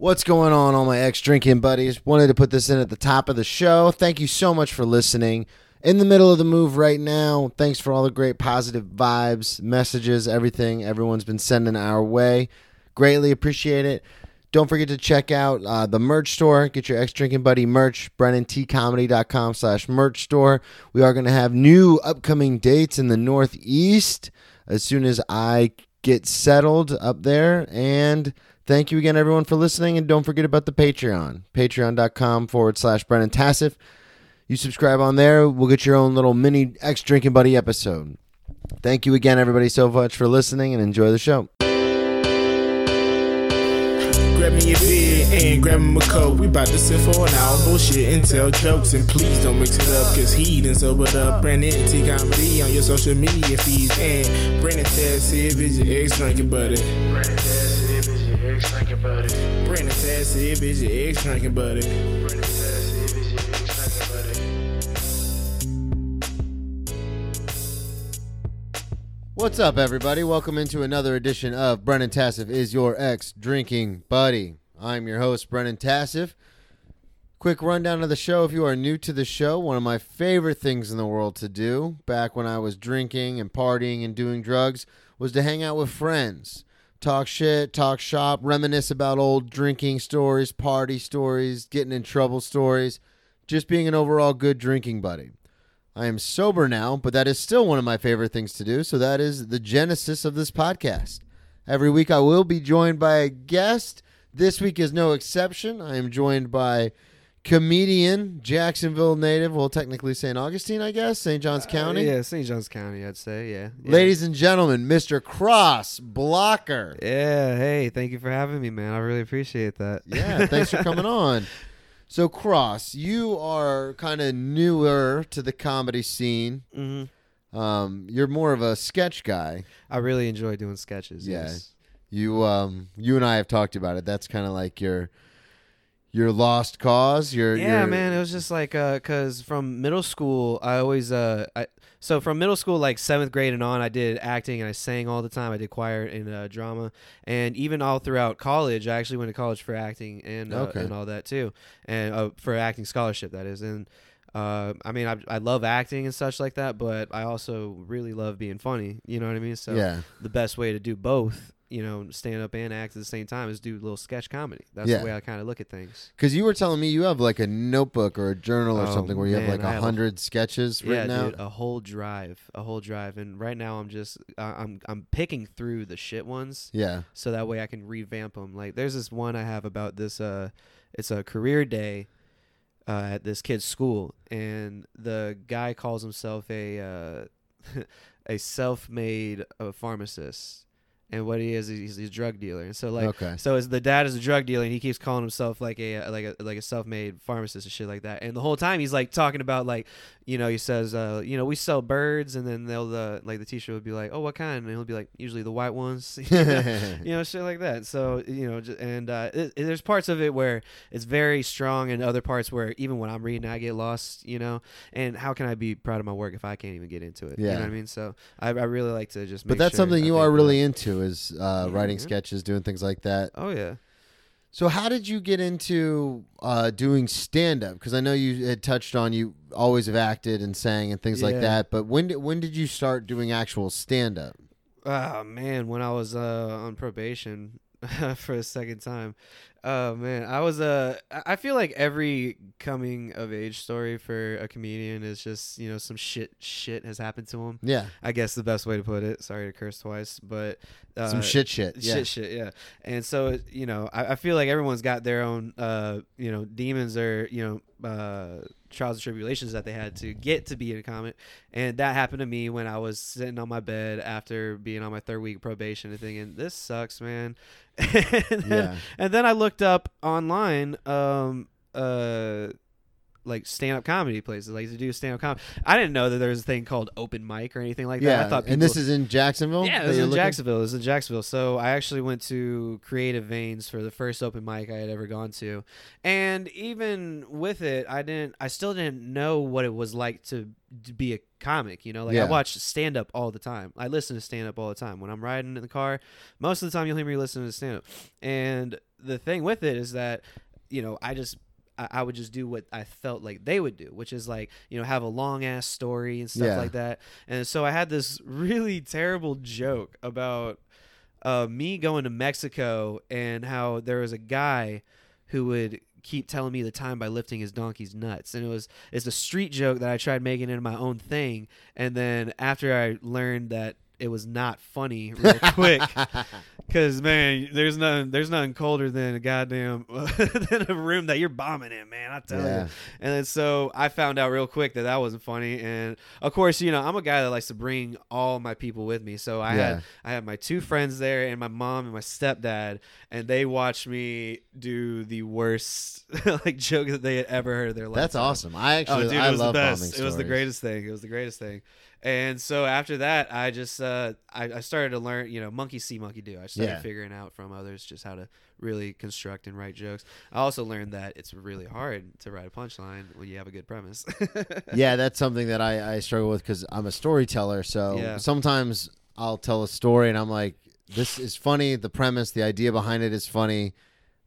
What's going on, all my ex drinking buddies? Wanted to put this in at the top of the show. Thank you so much for listening. In the middle of the move right now. Thanks for all the great positive vibes, messages, everything everyone's been sending our way. Greatly appreciate it. Don't forget to check out uh, the merch store. Get your ex drinking buddy merch, brennantcomedy.com slash merch store. We are going to have new upcoming dates in the Northeast as soon as I get settled up there. And thank you again, everyone, for listening. And don't forget about the Patreon, patreon.com forward slash Brennan Tassif. You subscribe on there, we'll get your own little mini ex drinking buddy episode. Thank you again, everybody, so much for listening and enjoy the show. Grab me your beer and grab me a coke. We bout to sit for an hour, bullshit and tell jokes. And please don't mix it up, cause he done sobered up. Brennan T Comedy on your social media feeds. And Brennan Tassif is your ex drinking buddy. Brennan Tassif is your ex drinking buddy. Brennan Tassif is your ex drinking buddy. Brennan Tassif is your ex drinking buddy. What's up, everybody? Welcome into another edition of Brennan Tassif is your ex drinking buddy. I'm your host, Brennan Tassif. Quick rundown of the show. If you are new to the show, one of my favorite things in the world to do back when I was drinking and partying and doing drugs was to hang out with friends, talk shit, talk shop, reminisce about old drinking stories, party stories, getting in trouble stories, just being an overall good drinking buddy. I am sober now, but that is still one of my favorite things to do. So that is the genesis of this podcast. Every week I will be joined by a guest. This week is no exception. I am joined by comedian, Jacksonville native, well, technically St. Augustine, I guess, St. John's County. Uh, yeah, St. John's County, I'd say. Yeah. yeah. Ladies and gentlemen, Mr. Cross Blocker. Yeah. Hey, thank you for having me, man. I really appreciate that. Yeah, thanks for coming on. So, Cross, you are kind of newer to the comedy scene. hmm Um, you're more of a sketch guy. I really enjoy doing sketches. Yeah. Yes. You um you and I have talked about it. That's kind of like your your lost cause. Your Yeah, your, man. It was just like, uh, cause from middle school, I always, uh, I so from middle school, like seventh grade and on, I did acting and I sang all the time. I did choir and uh, drama, and even all throughout college, I actually went to college for acting and uh, Okay. and all that too, and uh, for acting scholarship that is. And uh, I mean, I I love acting and such like that, but I also really love being funny. You know what I mean? So yeah. the best way to do both, you know, stand up and act at the same time is do a little sketch comedy. That's Yeah. the way I kind of look at things. Because you were telling me you have like a notebook or a journal or Oh, something where you have like a hundred sketches Yeah, written out. dude, a whole drive, a whole drive, and right now I'm just uh, I'm I'm picking through the shit ones Yeah. so that way I can revamp them. Like there's this one I have about this uh it's a career day uh, at this kid's school and the guy calls himself a uh a self-made uh, pharmacist. And what he is, he's, he's a drug dealer. And so like okay. so his the dad is a drug dealer, and he keeps calling himself like a like a like a self made pharmacist and shit like that. And the whole time he's like talking about like, you know, he says, uh, you know, we sell birds, and then they'll uh, like the teacher would be like, oh, what kind? And he'll be like, usually the white ones, you know, you know, shit like that. So you know, and uh, it, it- there's parts of it where it's very strong, and other parts where even when I'm reading, I get lost, you know. And how can I be proud of my work if I can't even get into it? you Yeah. know what I mean. So I, I really like to just. but that's sure something you are really into is uh, Yeah, writing yeah. sketches, doing things like that. Oh yeah. So how did you get into uh, doing stand up? Because I know you had touched on you always have acted and sang and things like that. But when did when did you start doing actual stand up? Oh man, when I was uh, on probation for a second time, oh man, I was uh, I feel like every coming of age story for a comedian is just you know some shit shit has happened to him. Yeah, I guess the best way to put it. Sorry to curse twice, but uh, some shit, shit. Yeah, shit shit yeah and so you know I, I feel like everyone's got their own uh you know demons or you know uh trials and tribulations that they had to get to be in a comic and that happened to me when i was sitting on my bed after being on my third week probation and thinking this sucks man and, then, Yeah. and then i looked up online um uh like stand up comedy places, like to do stand up comedy. I didn't know that there was a thing called open mic or anything like that. yeah. I thought and this is in Jacksonville. yeah, that it in looking- Jacksonville. It was in Jacksonville. So I actually went to Creative Veins for the first open mic I had ever gone to, and even with it, I didn't. I still didn't know what it was like to, to be a comic. You know, like Yeah. I watch stand up all the time. I listen to stand up all the time when I'm riding in the car. Most of the time, you'll hear me listening to stand up, and the thing with it is that you know I just I, I would just do what I felt like they would do, which is like you know have a long ass story and stuff Yeah. like that. And so I had this really terrible joke about uh, me going to Mexico and how there was a guy who would keep telling me the time by lifting his donkey's nuts and it was it's a street joke that I tried making into my own thing and then after I learned that it was not funny real quick because man there's nothing there's nothing colder than a goddamn than a room that you're bombing in man I tell Yeah. you and then so I found out real quick that that wasn't funny and of course you know I'm a guy that likes to bring all my people with me so I Yeah. had I had my two friends there and my mom and my stepdad, and they watched me do the worst like joke that they had ever heard in their life. That's awesome. I oh, actually Oh, dude, I it was love the best. bombing It was the greatest thing. It was the greatest thing. And so after that, I just uh, I, I started to learn, you know, monkey see, monkey do. I started Yeah. figuring out from others just how to really construct and write jokes. I also learned that it's really hard to write a punchline when you have a good premise. yeah, that's something that I, I struggle with because I'm a storyteller. So Yeah. sometimes I'll tell a story and I'm like, this is funny. The premise, the idea behind it is funny.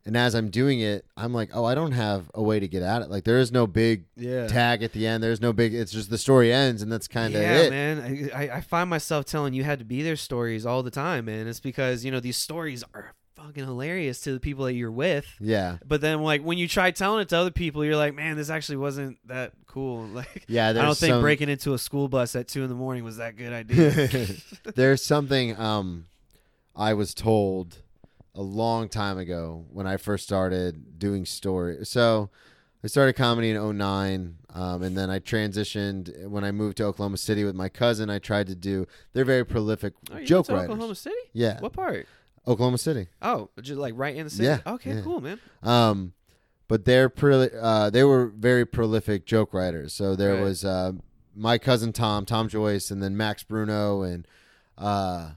And as I'm doing it, I'm like, oh, I don't have a way to get at it. Like there is no big yeah. tag at the end. There's no big. It's just the story ends, and that's kind of yeah, it. man. I, I find myself telling you had to be there stories all the time, man. It's because you know these stories are fucking hilarious to the people that you're with. Yeah, But then, like when you try telling it to other people, you're like, man, this actually wasn't that cool. Like, yeah. I don't think some, breaking into a school bus at two in the morning was that good idea. there's something um, I was told a long time ago when I first started doing story. So I started comedy in 09, um, and then I transitioned when I moved to Oklahoma City with my cousin. I tried to do. They're very prolific oh, joke writers. Oklahoma City? Yeah, What part? Oklahoma City. Oh, just like right in the city. Yeah, Okay, yeah. cool, man. Um, but they're proli- uh, they were very prolific joke writers. So there Right. was uh, my cousin Tom, Tom Joyce, and then Max Bruno and uh,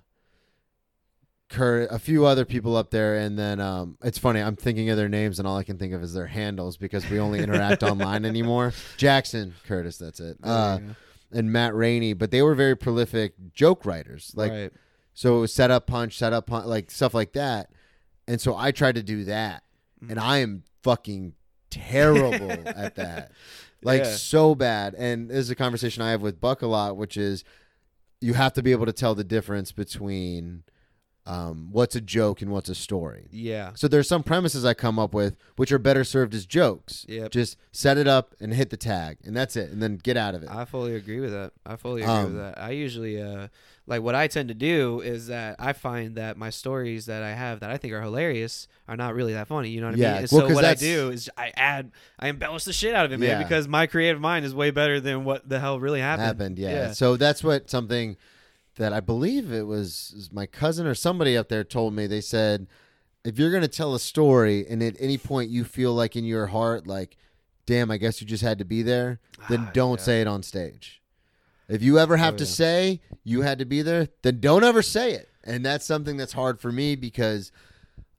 Kurt, a few other people up there. And then um, it's funny, I'm thinking of their names, and all I can think of is their handles because we only interact online anymore. Jackson Curtis, that's it. Uh, and Matt Rainey, but they were very prolific joke writers. Like right. so it was set up punch, set up punch, like stuff like that. And so I tried to do that. Mm. And I am fucking terrible at that. Like Yeah. so bad. And this is a conversation I have with Buck a lot, which is you have to be able to tell the difference between um, what's a joke and what's a story. Yeah. So there's some premises I come up with which are better served as jokes. Yep. Just set it up and hit the tag, and that's it, and then get out of it. I fully agree with that. I fully agree Um, with that. I usually uh like what I tend to do is that I find that my stories that I have that I think are hilarious are not really that funny. You know what I Yeah, mean? And well, so what I do is I add I embellish the shit out of it, man, Yeah. because my creative mind is way better than what the hell really happened. happened. Yeah. Yeah. So that's what something that I believe it was, was my cousin or somebody up there told me. They said, if you're going to tell a story and at any point you feel like in your heart, like, damn, I guess you just had to be there, then Ah, don't yeah. say it on stage. If you ever have Oh, to yeah. say you had to be there, then don't ever say it. And that's something that's hard for me because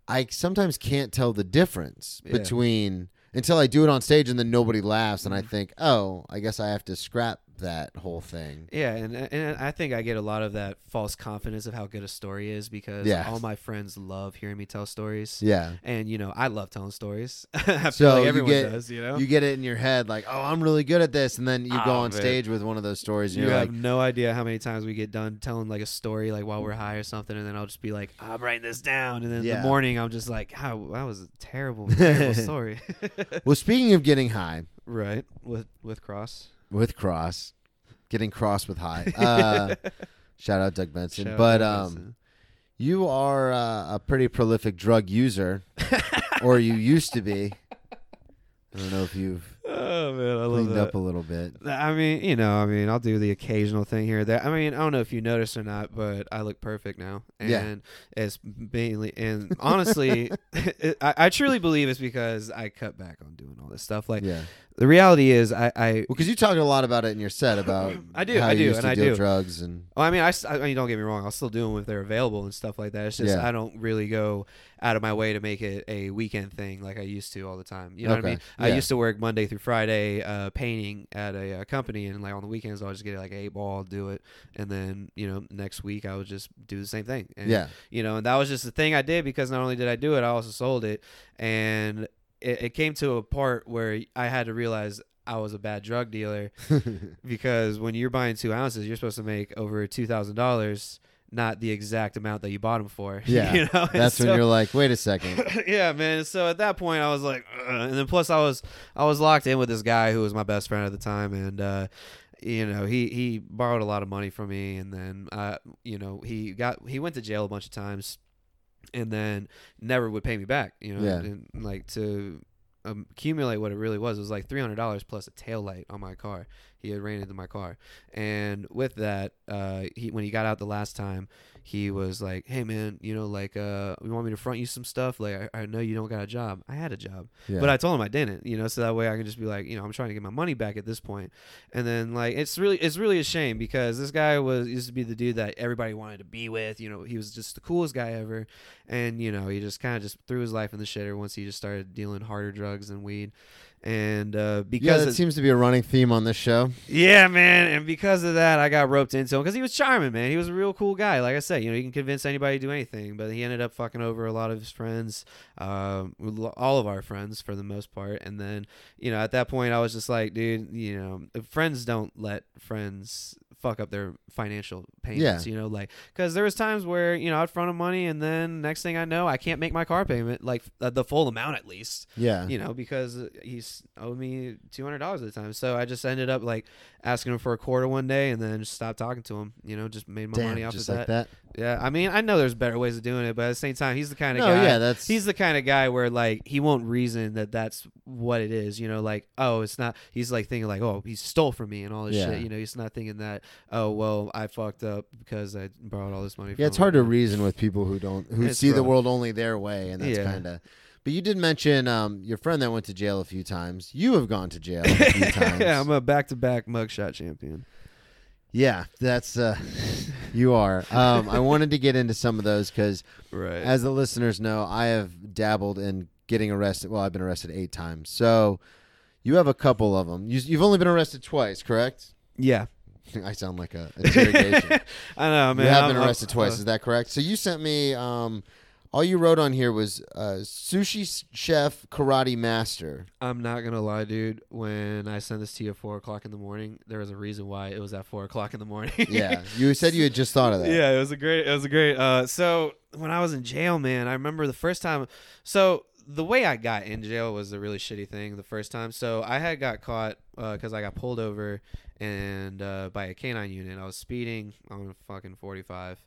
I sometimes can't tell the difference Yeah. between until I do it on stage and then nobody laughs and I Mm-hmm. think, oh, I guess I have to scrap that whole thing. Yeah, and and I think I get a lot of that false confidence of how good a story is because Yeah. all my friends love hearing me tell stories. Yeah. And you know, I love telling stories. I So like you everyone get- does, you know. You get it in your head like, oh, I'm really good at this, and then you go Oh, on man. stage with one of those stories, and You have like, no idea how many times we get done telling like a story like while we're high or something, and then I'll just be like, I'm writing this down, and then in the morning I'm just like, how that was a terrible, terrible story. well, speaking of getting high right with with cross. With cross, getting cross with high. Uh, shout out Doug Benson, Shout but um, Benson. you are uh, a pretty prolific drug user, or you used to be. I don't know if you've oh man, I love cleaned that. up a little bit. I mean, you know, I mean, I'll do the occasional thing here That. I mean, I don't know if you noticed or not, but I look perfect now, and Yeah. it's mainly and honestly, it, I, I truly believe it's because I cut back on doing all this stuff. Like, Yeah, the reality is, I, I Well, because you talked a lot about it in your set about I do, I do, and I do. drugs and Well, I mean, I, I mean, don't get me wrong. I'll still do them if they're available and stuff like that. It's just Yeah. I don't really go out of my way to make it a weekend thing like I used to all the time. You know what I Okay. mean? I used to work Monday through Friday uh, painting at a uh, company, and like on the weekends I'll just get like eight ball, do it, and then you know next week I would just do the same thing. And, yeah, you know, and that was just the thing I did because not only did I do it, I also sold it, and it, it came to a part where I had to realize I was a bad drug dealer because when you're buying two ounces, you're supposed to make over two thousand dollars, not the exact amount that you bought them for. Yeah, you know? And that's when you're like, wait a second. yeah, man. So at that point, I was like, Ugh. and then plus I was I was locked in with this guy who was my best friend at the time, and uh, you know he he borrowed a lot of money from me, and then uh, you know he got he went to jail a bunch of times, and then never would pay me back. You know, Yeah. and, like to um, accumulate what it really was, it was like three hundred dollars plus a tail light on my car. He had ran into my car, and with that, uh, he when he got out the last time, he was like, "Hey man, you know, like, uh, you want me to front you some stuff? Like, I, I know you don't got a job. I had a job, Yeah. but I told him I didn't. You know, so that way I can just be like, you know, I'm trying to get my money back at this point. And then like, it's really, it's really a shame because this guy was used to be the dude that everybody wanted to be with. You know, he was just the coolest guy ever, and you know, he just kind of just threw his life in the shitter once he just started dealing harder drugs than weed. And uh, yeah, because that of- seems to be a running theme on this show. yeah, man, and because of that, I got roped into him because he was charming, man. He was a real cool guy. Like I said, you know, you can convince anybody to do anything, but he ended up fucking over a lot of his friends, um, all of our friends for the most part. And then, you know, at that point, I was just like, dude, you know, friends don't let friends fuck up their financial payments. Yeah. You know, like because there was times where you know I'd front him money, and then next thing I know, I can't make my car payment, like uh, the full amount at least Yeah, you know, because he's owed me two hundred dollars at the time. So I just ended up like asking him for a quarter one day, and then just stopped talking to him. You know, just made my damn, money off just of like that. that. Yeah, I mean, I know there's better ways of doing it, but at the same time, he's the kind of No, guy. yeah, that's He's the kind of guy where like he won't reason that that's what it is. You know, like oh, it's not. He's like thinking like oh, he stole from me and all this Yeah. shit. You know, he's not thinking that oh well, I fucked up because I borrowed all this money. yeah. It's hard to reason with people who don't who It's see the rough. world only their way, and that's Yeah. kind of. But you did mention um, your friend that went to jail a few times. You have gone to jail a few times. yeah, I'm a back-to-back mugshot champion. Yeah, that's uh, you are. Um, I wanted to get into some of those because, Right. as the listeners know, I have dabbled in getting arrested. Well, I've been arrested eight times. So you have a couple of them. You, you've only been arrested twice, correct? yeah. I sound like a interrogation. I know, man. you have I'm- been I'm- arrested twice. uh, is that correct? So you sent me. Um, all you wrote on here was uh, sushi chef, karate master. I'm not gonna lie, dude. When I sent this to you at four o'clock in the morning, there was a reason why it was at four o'clock in the morning. Yeah, you said you had just thought of that. yeah, it was a great. It was a great. Uh, so when I was in jail, man, I remember the first time. So the way I got in jail was a really shitty thing the first time. So I had got caught because I got pulled over and uh, by a canine unit. I was speeding on a fucking 45.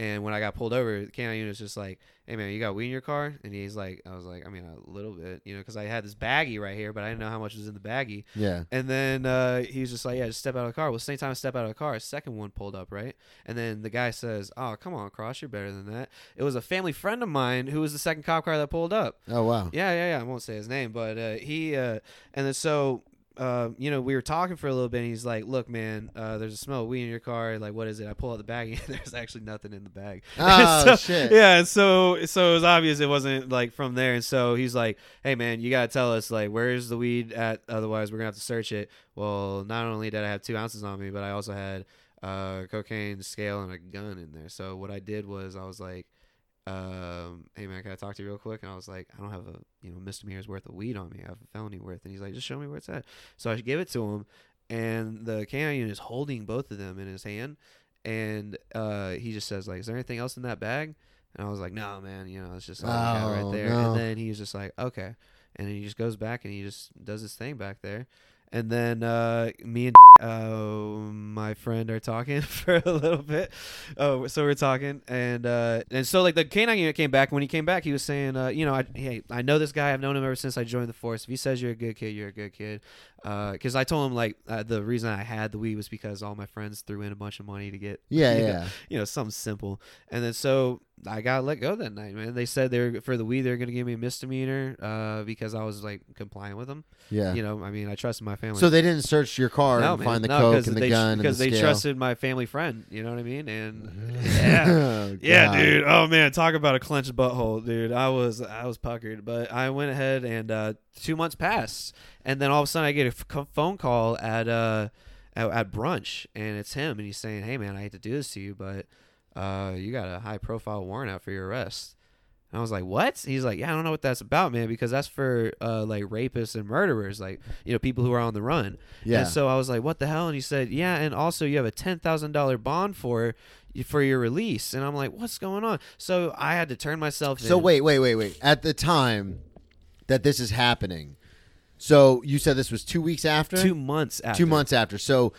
And when I got pulled over, the canine unit was just like, "Hey man, you got weed in your car?" And he's like, "I was like, I mean, a little bit, you know, because I had this baggie right here, but I didn't know how much was in the baggie." Yeah. And then uh, he was just like, "Yeah, just step out of the car." Well, same time I step out of the car, a second one pulled up, right? And then the guy says, "Oh, come on, Cross, you're better than that." It was a family friend of mine who was the second cop car that pulled up. Oh wow. Yeah, yeah, yeah. I won't say his name, but uh, he uh, and then so. Uh, you know, we were talking for a little bit. and He's like, "Look, man, uh, there's a smell of weed in your car. Like, what is it?" I pull out the bag, and there's actually nothing in the bag. Oh So- shit. Yeah, so so it was obvious it wasn't like from there, and so he's like, "Hey man, you gotta tell us like where's the weed at? Otherwise, we're gonna have to search it." Well, not only did I have two ounces on me, but I also had uh, cocaine, scale, and a gun in there. So what I did was I was like, um, "Hey man, can I talk to you real quick?" And I was like, "I don't have a you know misdemeanor's worth of weed on me. I have a felony worth." And he's like, "Just show me where it's at." So I gave it to him, and the canine unit is holding both of them in his hand, and uh, he just says like, "Is there anything else in that bag?" And I was like, "No, man. You know, it's just all Oh, right there." no. And then he was just like, "Okay," and then he just goes back and he just does his thing back there, and then uh, me and uh, my friend are talking for a little bit. Oh, so we're talking, and uh, and so like the canine unit came back. When he came back, he was saying, uh, you know, I, hey, I know this guy. I've known him ever since I joined the force. If he says you're a good kid, you're a good kid. Because I told him like uh, the reason I had the weed was because all my friends threw in a bunch of money to get Yeah, you know, yeah. you know, something simple. And then so I got let go that night, man. They said they're for the weed they're gonna give me a misdemeanor uh, because I was like compliant with them. Yeah. You know, I mean, I trusted my family. so they didn't search your car no, and man. find the no, coke and the they, gun and the because they scale. trusted my family friend. You know what I mean? And yeah, Oh, yeah, dude. Oh man, talk about a clenched butthole, dude. I was I was puckered, but I went ahead and uh, two months passed, and then all of a sudden I get a f- phone call at uh at, at brunch, and it's him, and he's saying, "Hey man, I hate to do this to you, but uh you got a high profile warrant out for your arrest." And I was like, "What?" He's like, "Yeah, I don't know what that's about, man, because that's for uh, like rapists and murderers, like you know people who are on the run." Yeah. And so I was like, "What the hell?" And he said, "Yeah, and also you have a ten thousand dollar bond for for your release." And I'm like, "What's going on?" So I had to turn myself. In So in. wait, wait, wait, wait. At the time that this is happening, so you said this was two weeks after, two months after. two months after. So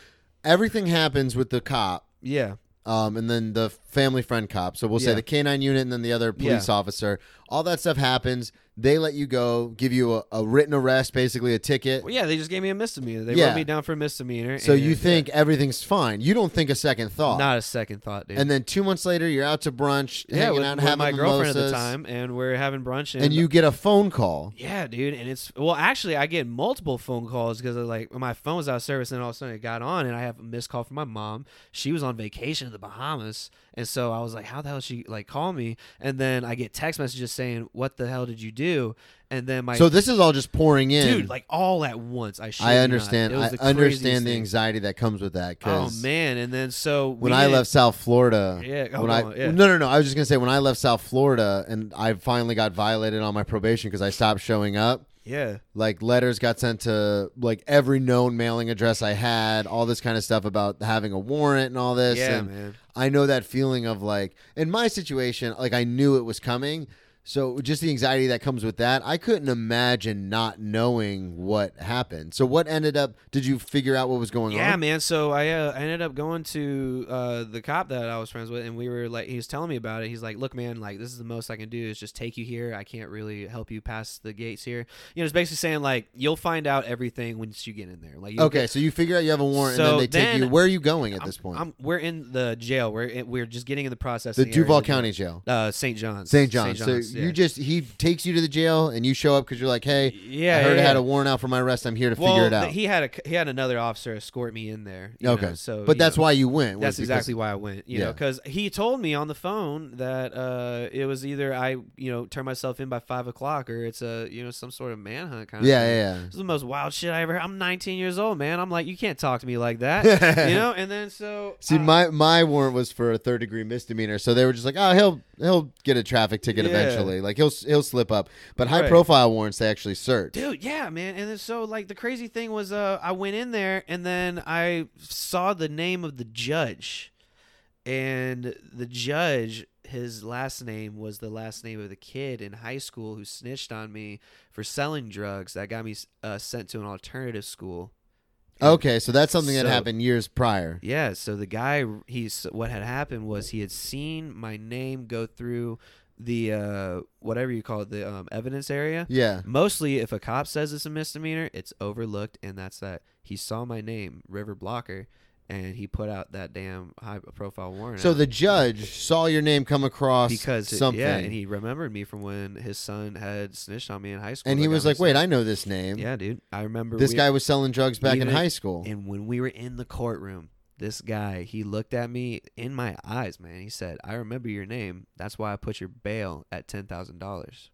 everything happens with the cop, Yeah, um, and then the family friend cop. So we'll say Yeah. the canine unit and then the other police officer. All that stuff happens. They let you go, give you a, a written arrest, basically a ticket. well, yeah. They just gave me a misdemeanor. They Yeah. wrote me down for a misdemeanor. So and- you think everything's fine. You don't think a second thought. Not a second thought, dude. and then two months later, you're out to brunch, yeah, hanging with, out, with having my girlfriend at the time, and we're having brunch, and, and you get a phone call. Yeah, dude, and it's well, actually, I get multiple phone calls because like my phone was out of service, and all of a sudden it got on, and I have a missed call from my mom. She was on vacation in the Bahamas, and so I was like, "How the hell did she like call me?" And then I get text messages saying, "What the hell did you do?" And then my so this is all just pouring in. dude, like all at once. I I understand. I the understand the thing. anxiety that comes with that. Oh man, and then so when I left South Florida, Yeah, oh, when I on, yeah. no no no, I was just gonna say when I left South Florida and I finally got violated on my probation because I stopped showing up. Yeah, Like letters got sent to like every known mailing address I had, all this kind of stuff about having a warrant and all this. yeah, and man. I know that feeling of like in my situation, like I knew it was coming. So just the anxiety that comes with that, I couldn't imagine not knowing what happened. So what ended up? Did you figure out what was going Yeah, on? Yeah, man. So I, uh, I ended up going to uh, the cop that I was friends with, and we were like, he was telling me about it. He's like, "Look, man, like this is the most I can do is just take you here. I can't really help you pass the gates here. You know, it's basically saying like you'll find out everything once you get in there. Like, Okay, get- so you figure out you have a warrant, and So then they take you. Where are you going at I'm- this point? I'm, we're in the jail. We're in, we're just getting in the process. the Duval County Jail, uh, St. John's. St. John's. So yeah. you just he takes you to the jail, and you show up because you're like, hey, yeah, I heard yeah, I had a warrant out for my arrest. I'm here to well, figure it out. He had a he had another officer escort me in there. you okay, know, so but that's know. why you went. That's exactly why I went. You know, Yeah. because he told me on the phone that uh, it was either I, you know, turn myself in by five o'clock or it's a, you know, some sort of manhunt kind of. Yeah, thing. yeah, yeah. Is the most wild shit I ever. I'm 19 years old, man. I'm like, you can't talk to me like that, you know. And then so See, uh, my my warrant was for a third degree misdemeanor, so they were just like, "Oh, he'll he'll get a traffic ticket Yeah. eventually. Like he'll he'll slip up." But high Right. profile warrants they actually search. Dude, yeah, man. And then so like the crazy thing was uh I went in there and then I saw the name of the judge. And the judge, his last name was the last name of the kid in high school who snitched on me for selling drugs that got me uh, sent to an alternative school. Okay, so that's something that So- happened years prior. Yeah, so the guy he's what had happened was he had seen my name go through the uh whatever you call it the um, evidence area. Yeah. Mostly, if a cop says it's a misdemeanor, it's overlooked, and that's that. He saw my name, River Blocker, and he put out that damn high profile warrant. So out the judge saw your name come across because it- something, yeah, and he remembered me from when his son had snitched on me in high school. and he was like, "Wait, sent- I know this name. yeah, dude, I remember this we- guy was selling drugs back in high school." And when we were in the courtroom, this guy, he looked at me in my eyes, man. He said, "I remember your name. That's why I put your bail at ten thousand dollars."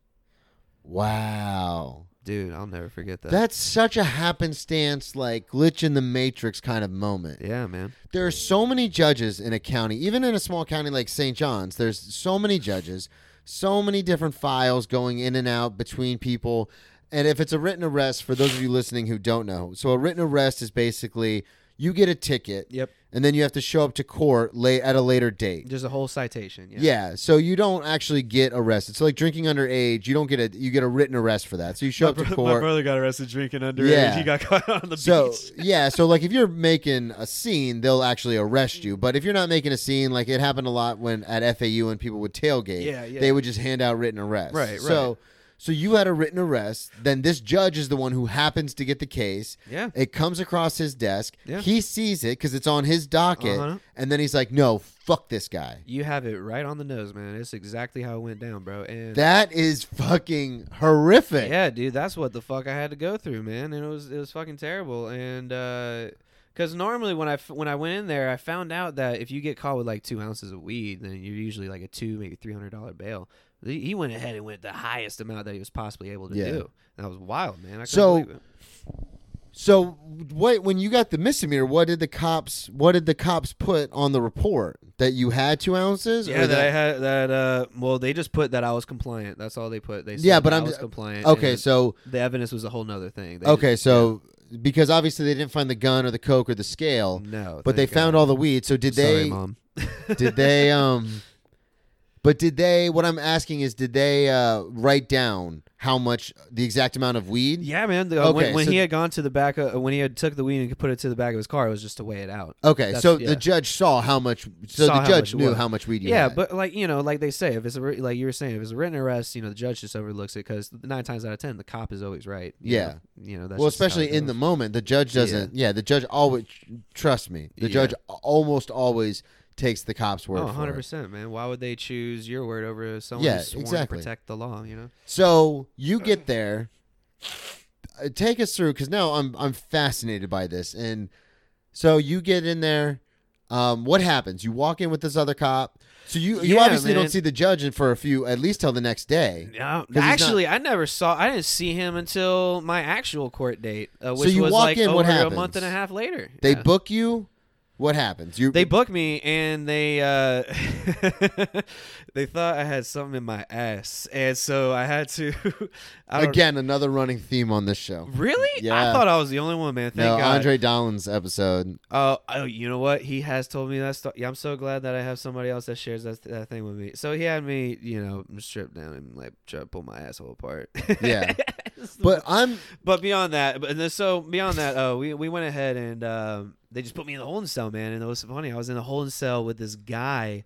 wow. Dude, I'll never forget that. That's such a happenstance, like glitch in the matrix kind of moment. yeah, man. there are so many judges in a county, even in a small county like St. John's. There's so many judges, so many different files going in and out between people. And if it's a written arrest, for those of you listening who don't know, so a written arrest is basically you get a ticket, Yep. and then you have to show up to court late at a later date. Just a whole citation. Yeah. Yeah, so you don't actually get arrested. So like drinking underage, you don't get a you get a written arrest for that. So you show up to court. My brother got arrested drinking underage. Yeah. He got caught on the So beach. yeah, so like if you're making a scene, they'll actually arrest you. But if you're not making a scene, like it happened a lot when at FAU when people would tailgate, Yeah, yeah. they would just hand out written arrests. Right, So So you had a written arrest. Then this judge is the one who happens to get the case. Yeah. It comes across his desk. Yeah. He sees it because it's on his docket, Uh-huh. and then he's like, "No, fuck this guy." You have it right on the nose, man. It's exactly how it went down, bro. And That is fucking horrific. yeah, dude, that's what the fuck I had to go through, man. And it was it was fucking terrible. And because normally when I f- when I went in there, I found out that if you get caught with like two ounces of weed, then you're usually like a two maybe three hundred dollar bail. He went ahead and went the highest amount that he was possibly able to Yeah. do. That was wild, man. I couldn't So, believe it. So, what when you got the misdemeanor? What did the cops? What did the cops put on the report that you had two ounces? Yeah, or that, I had that. Uh, well, they just put that I was compliant. That's all they put. They said Yeah, but I'm- I was compliant. okay, so the evidence was a whole nother thing. They okay, just- so because obviously they didn't find the gun or the coke or the scale, no, but they thank found all the weed. So did Sorry, they? mom. did they? Um, but did they? What I'm asking is, did they uh, write down how much the exact amount of weed? Yeah, man. The, uh, when Okay, when so- he had gone to the back, of, when he had took the weed and put it to the back of his car, it was just to weigh it out. Okay, That's- so yeah. the judge saw how much. So Saw the how judge it knew was. how much weed you Yeah, had. but like you know, like they say, if it's a writ- like you were saying, if it's a written arrest, you know, the judge just overlooks it because nine times out of ten, the cop is always right. you Yeah. know? you know. That's well, just how it especially in the goes. moment, the judge doesn't. Yeah, the judge always trust me. The Yeah. judge almost always takes the cop's word Oh, for 100 it. percent, man. Why would they choose your word over someone Yeah, who's sworn exactly. to protect the law? You know. So you get there. Uh, Take us through because now I'm I'm fascinated by this, and so you get in there. Um, what happens? You walk in with this other cop. So you you Yeah, obviously man. don't see the judge for a few at least till the next day. Yeah, he's not- actually, I never saw. I didn't see him until my actual court date, uh, which you was walk like in, over a month and a half later. They Yeah. book you. What happens? You They book me and they uh they thought I had something in my ass, and so I had to. I again another running theme on this show. Really? Yeah. I thought I was the only one, man. Thank no, God. Andre Dolan's episode. Oh, oh, you know what? He has told me that stuff. Yeah, I'm so glad that I have somebody else that shares that, that thing with me. So he had me, you know, strip down and like try to pull my asshole apart. Yeah. But I'm but beyond that, but and so beyond that, uh, we we went ahead and um, they just put me in the holding cell, man. And it was funny. I was in the holding cell with this guy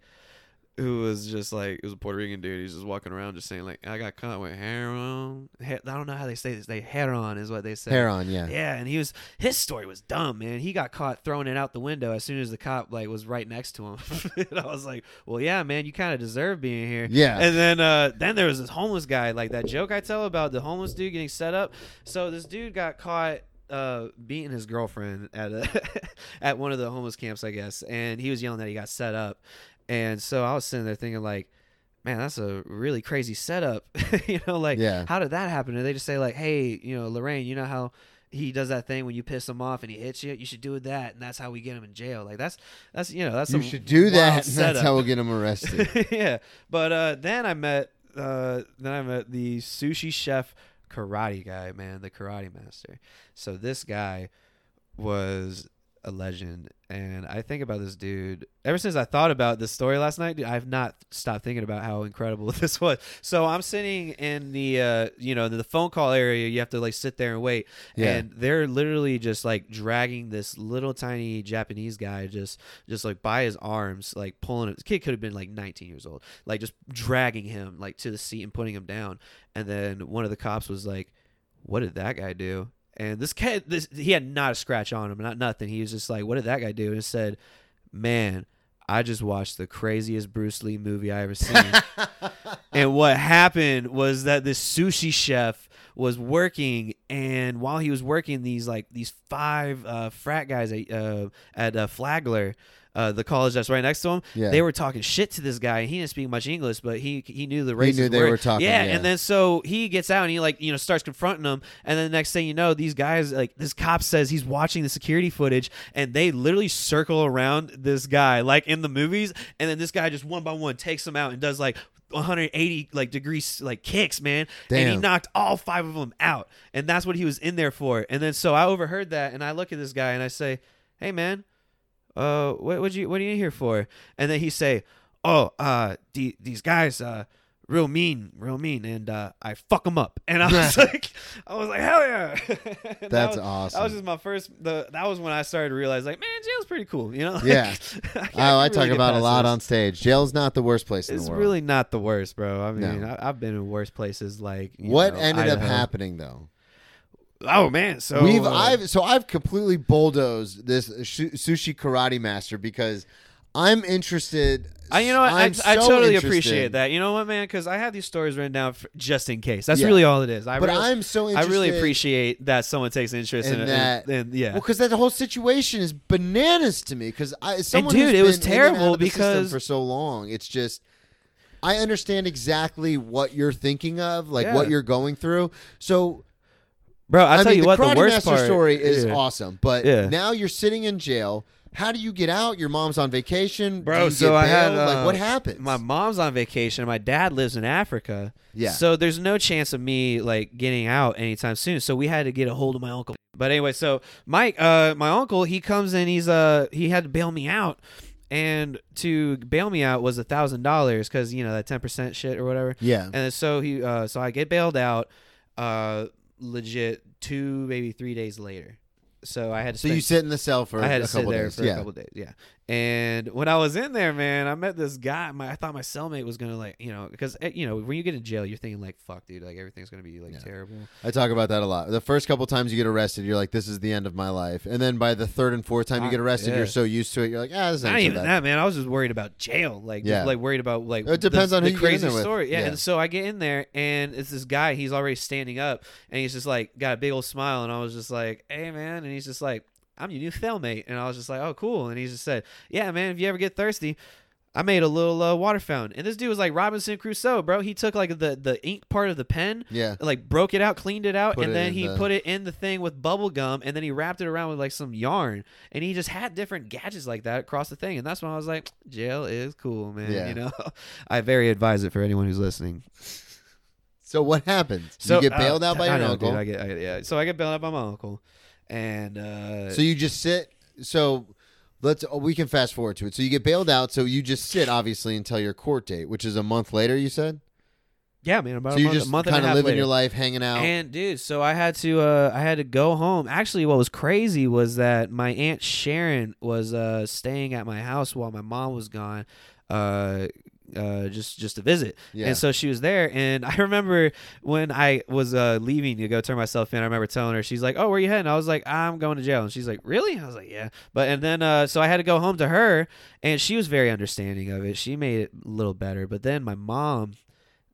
who was just like it was a Puerto Rican dude. He's just walking around, just saying like, "I got caught with heroin." He- I don't know how they say this. They heroin is what they say. hair on, yeah. Yeah, and he was his story was dumb, man. He got caught throwing it out the window as soon as the cop like was right next to him. and I was like, "Well, yeah, man, you kind of deserve being here." Yeah. And then uh then there was this homeless guy, like that joke I tell about the homeless dude getting set up. So this dude got caught uh beating his girlfriend at a at one of the homeless camps, I guess, and he was yelling that he got set up. And so I was sitting there thinking like Man, that's a really crazy setup. you know, like Yeah. how did that happen? Did they just say like, "Hey, you know, Lorraine, you know how he does that thing when you piss him off and he hits you. You should do that, and that's how we get him in jail. Like that's that's you know that's You should do that. And that's how we'll get him arrested. yeah, but uh, then I met uh, then I met the sushi chef karate guy, man, the karate master. So this guy was a legend, and I think about this dude ever since I thought about this story last night. Dude, I've not stopped thinking about how incredible this was. So I'm sitting in the uh, you know the phone call area. You have to like sit there and wait, Yeah. and they're literally just like dragging this little tiny Japanese guy just just like by his arms, like pulling him. This kid could have been like 19 years old, like just dragging him like to the seat and putting him down. And then one of the cops was like, "What did that guy do?" And this kid, this he had not a scratch on him, not nothing. He was just like, "What did that guy do?" And it said, "Man." I just watched the craziest Bruce Lee movie I ever seen. and what happened was that this sushi chef was working and while he was working these like these five uh, frat guys at, uh, at uh, flagler uh, the college that's right next to him Yeah. they were talking shit to this guy and he didn't speak much english but he he knew the racist knew they word. were talking, yeah, yeah. and then so he gets out and he like you know starts confronting them and then the next thing you know these guys like this cop says he's watching the security footage and they literally circle around this guy like in the movies and then this guy just one by one takes them out and does like 180 like degrees like kicks man and he knocked all five of them out and that's what he was in there for and then so i overheard that and i look at this guy and i say hey man uh what what you what are you here for and then he say oh uh the, these guys uh real mean, real mean, and uh, I fuck them up. And I was like, I was like, hell yeah. And that That's was- awesome. That was just my first. The that was when I started to realize, like, man, jail's pretty cool. You know? Like, Yeah. I oh, I can talk about a lot this. on stage. Jail's not the worst place in It's the world. It's really not the worst, bro. I mean, No. I, I've been in worse places. Like what know, ended up happening though? Oh man, so We've uh, I've so I've completely bulldozed this sh- sushi karate master because I'm interested. I, you know what? I, I'm I so totally interested. appreciate that. You know what, man? Because I have these stories written down for, just in case. That's Yeah. really all it is. I But really, I'm so I really appreciate that someone takes interest in in, in that- And, yeah. Well, because that whole situation is bananas to me. Because I, someone dude, who's it was in and terrible of the system because- for so long, it's just I understand exactly what you're thinking of, like Yeah. what you're going through. So Bro, I'll I tell mean, you the what, the Karate worst Master part story is yeah. awesome, but Yeah. now you're sitting in jail. How do you get out? Your mom's on vacation, Do Bro, you so get I had bailed? like uh, what happened? My mom's on vacation. My dad lives in Africa. Yeah. So there's no chance of me like getting out anytime soon. So we had to get a hold of my uncle. But anyway, so Mike, uh, my uncle, he comes in. He's uh, he had to bail me out, and to bail me out was a thousand dollars because you know that ten percent shit or whatever. yeah, And so he, uh, so I get bailed out, uh, legit two maybe three days later. So I had to. so spend you sit in the cell for I had a to sit couple there days. for yeah. a couple days. Yeah. And when I was in there, man, I met this guy. My I thought my cellmate was gonna like, you know, because eh, you know when you get in jail, you're thinking like, fuck, dude, like everything's gonna be like Yeah. terrible. I talk about that a lot. The first couple times you get arrested, you're like, "This is the end of my life," and then by the third and fourth time you get arrested, yeah. you're so used to it, you're like, "Ah, this Not ain't so even bad." that, man. I was just worried about jail, like, Yeah. just, like worried about like. It depends the, on the who in crazy story. Yeah. Yeah. And so I get in there, and it's this guy. He's already standing up, and he's just like got a big old smile, and I was just like, "Hey, man," and he's just like, "I'm your new cellmate," and I was just like, "Oh, cool," and he just said, "Yeah, man, if you ever get thirsty." I made a little uh, water fountain, and this dude was like Robinson Crusoe, bro. He took like the the ink part of the pen, Yeah, like broke it out, cleaned it out, Put and it then he the- put it in the thing with bubble gum, and then he wrapped it around with like some yarn, and he just had different gadgets like that across the thing, and that's when I was like, jail is cool, man. Yeah. You know, I very advise it for anyone who's listening. So what happens? So you get uh, bailed out by your know, uncle. Dude, I get, I get, yeah. So I get bailed out by my uncle, and uh, so you just sit. So let's. oh, we can fast forward to it. So you get bailed out. So you just sit, obviously, until your court date, which is a month later. You said. yeah, man, about So a you month, just month kind of living later. your life, hanging out. And dude, so I had to uh I had to go home. Actually, what was crazy was that my aunt Sharon was uh staying at my house while my mom was gone. Uh uh, just just to visit, Yeah. and so she was there. And I remember when I was uh, leaving to go turn myself in. I remember telling her, she's like, "Oh, where you heading?" I was like, "I'm going to jail." And she's like, "Really?" I was like, "Yeah." But and then uh, so I had to go home to her, and she was very understanding of it. She made it a little better. But then my mom,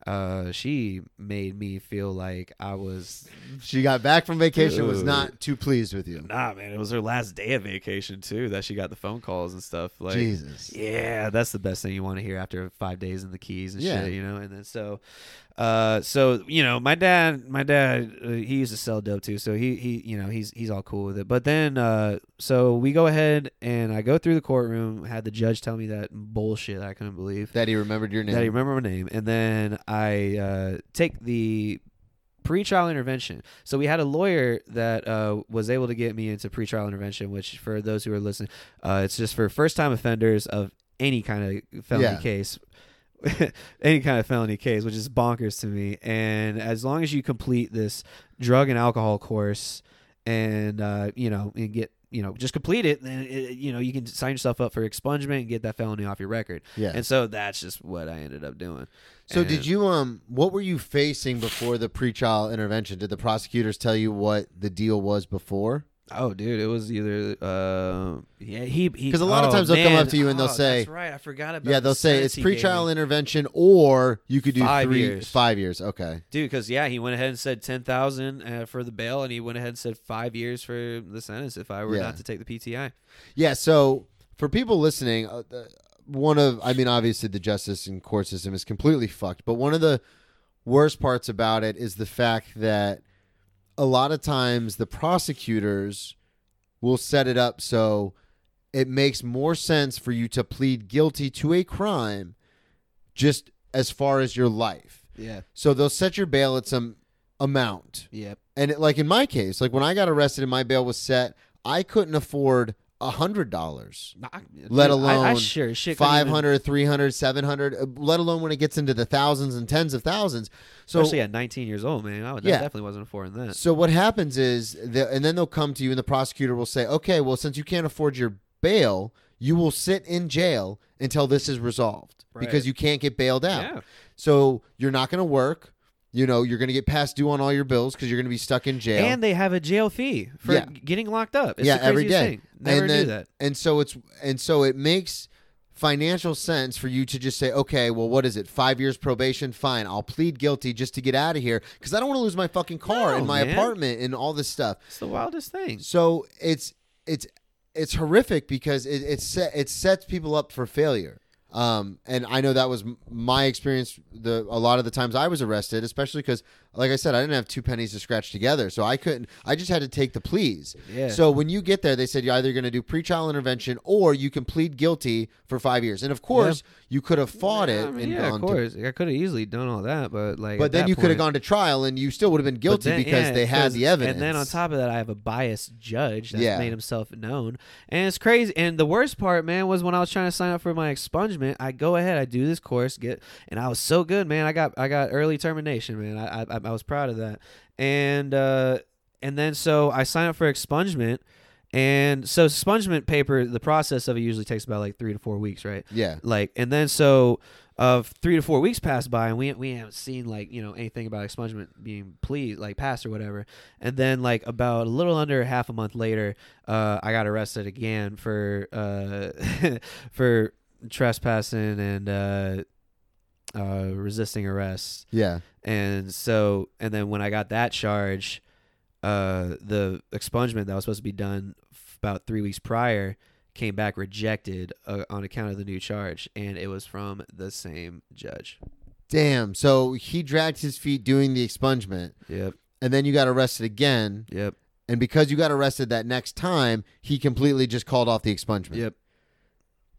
uh, she made me feel like I was she got back from vacation, was not too pleased with you. nah, man. It was her last day of vacation too that she got the phone calls and stuff. Like, Jesus. yeah, that's the best thing you want to hear after five days in the keys and Yeah. shit, you know. And then so, uh, so you know, my dad, my dad, uh, he used to sell dope too, so he he, you know, he's he's all cool with it. But then, uh, so we go ahead and I go through the courtroom, had the judge tell me that bullshit I couldn't believe That he remembered your name. that I remember my name, and then I uh, take the pretrial intervention. So we had a lawyer that uh, was able to get me into pretrial intervention, which for those who are listening, uh, it's just for first time offenders of any kind of felony Yeah. case. any kind of felony case, which is bonkers to me. And as long as you complete this drug and alcohol course, and uh, you know, and get you know, just complete it, then it, you know you can sign yourself up for expungement and get that felony off your record. yeah. And so that's just what I ended up doing. So And- did you um what were you facing before the pretrial intervention? Did the prosecutors tell you what the deal was before? Oh, dude, it was either uh, yeah, he he 'Cause a lot of oh, times they'll come up to you and they'll Oh, say- "That's right, I forgot about." yeah, they'll say it's sentence he gave pretrial me." intervention or you could do Five three years. 5 years. Okay. dude. Because yeah, he went ahead and said ten thousand uh, for the bail, and he went ahead and said five years for the sentence if I were Yeah. not to take the PTI. Yeah, so for people listening, uh, one of I mean obviously the justice and court system is completely fucked, but one of the worst parts about it is the fact that a lot of times the prosecutors will set it up so it makes more sense for you to plead guilty to a crime just as far as your life. Yeah. So they'll set your bail at some amount. Yep. And it, like in my case, like when I got arrested and my bail was set, I couldn't afford hundred dollars. Let dude, I, I alone sure as shit couldn't even- 500 300 700 uh, let alone when it gets into the thousands and tens of thousands so especially at 19 years old, man. I would, that Yeah. definitely wasn't affording that. so what happens is the, and then they'll come to you and the prosecutor will say okay well since you can't afford your bail you will sit in jail until this is resolved Right. because you can't get bailed out Yeah. so you're not going to work you know you're going to get past due on all your bills because you're going to be stuck in jail And they have a jail fee for Yeah. getting locked up. It's yeah every day Thing. Never and knew that. and so it's and so it makes financial sense for you to just say okay well what is it five years probation fine i'll plead guilty just to get out of here because i don't want to lose my fucking car No, and my man. apartment and all this stuff It's the wildest thing. so it's it's it's horrific because it it, set, it sets people up for failure um, and I know that was my experience. The a lot of the times I was arrested, especially because, like I said, I didn't have two pennies to scratch together, so I couldn't. I just had to take the pleas. Yeah. So when you get there, they said you're either going to do pretrial intervention or you can plead guilty for five years. And of course, you could have fought Yeah, it. I mean, and yeah, of gone to- course. I could have easily done all that, but like, but then you could have gone to trial, and you still would have been guilty then- because yeah, they had the evidence. And then on top of that, I have a biased judge Yeah. made himself known, and it's crazy. And the worst part, man, was when I was trying to sign up for my expungement. I go ahead, I do this course, get, and I was so good, man. I got I got early termination, man. I I, I was proud of that, and uh, and then so I signed up for expungement. And so expungement paper, the process of it usually takes about like three to four weeks, right? yeah, like and then so of three to four weeks pass by and we we haven't seen like you know anything about expungement being pleased like passed or whatever and then like about a little under half a month later uh i got arrested again for uh for trespassing and uh uh resisting arrest yeah, and so and then when i got that charge uh the expungement that was supposed to be done f- about three weeks prior came back rejected uh, on account of the new charge and it was from the same judge damn. So he dragged his feet doing the expungement, yep and then you got arrested again. yep And because you got arrested that next time, he completely just called off the expungement. yep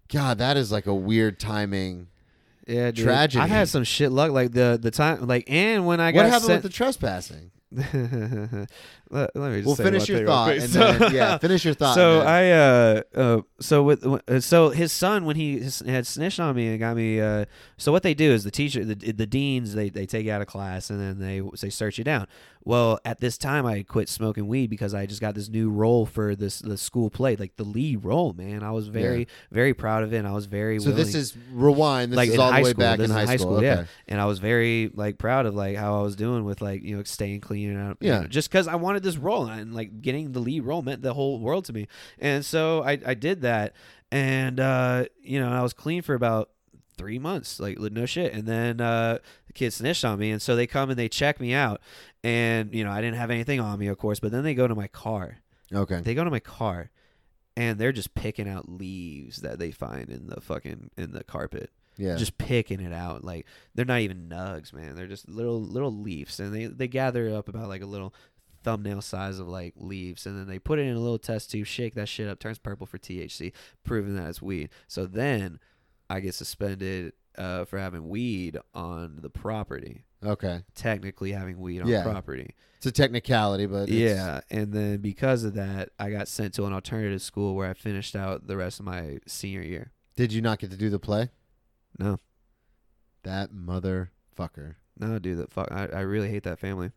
God, that is like a weird timing. Yeah dude. Tragedy. i've had some shit luck like the the time like and when i what got happened sent, with the trespassing? let, let me just We'll finish your thought, and So- then yeah, finish your thought. So I uh, uh so with uh, so his son when he his- had snitched on me and got me uh so what they do is the teacher the, the deans they, they take you out of class and then they they search you down. Well, at this time I quit smoking weed because I just got this new role for this the school play like the lead role. Man, I was very very proud of it. and I was very so this is rewind. This like is all the way school. back This in high, school. yeah. Okay. And I was very like proud of like how I was doing with like you know staying clean and you Yeah. know, just because I wanted this role and like getting the lead role meant the whole world to me. And so I I did that, and uh, you know I was clean for about three months, like no shit. And then uh, the kids snitched on me, and so they come and they check me out, and you know I didn't have anything on me, of course. But then they go to my car. Okay. They go to my car, and they're just picking out leaves that they find in the fucking in the carpet Yeah. just picking it out. Like they're not even nugs, man. They're just little little leaves, and they they gather up about like a little thumbnail size of like leaves, and then they put it in a little test tube, shake that shit up, turns purple for THC, proving that it's weed. So then I get suspended uh, for having weed on the property. okay. Technically having weed on Yeah. property. It's a technicality, but it's- Yeah, and then because of that, I got sent to an alternative school where I finished out the rest of my senior year. Did you not get to do the play? No. That motherfucker. No, dude, that fuck. I, I really hate that family.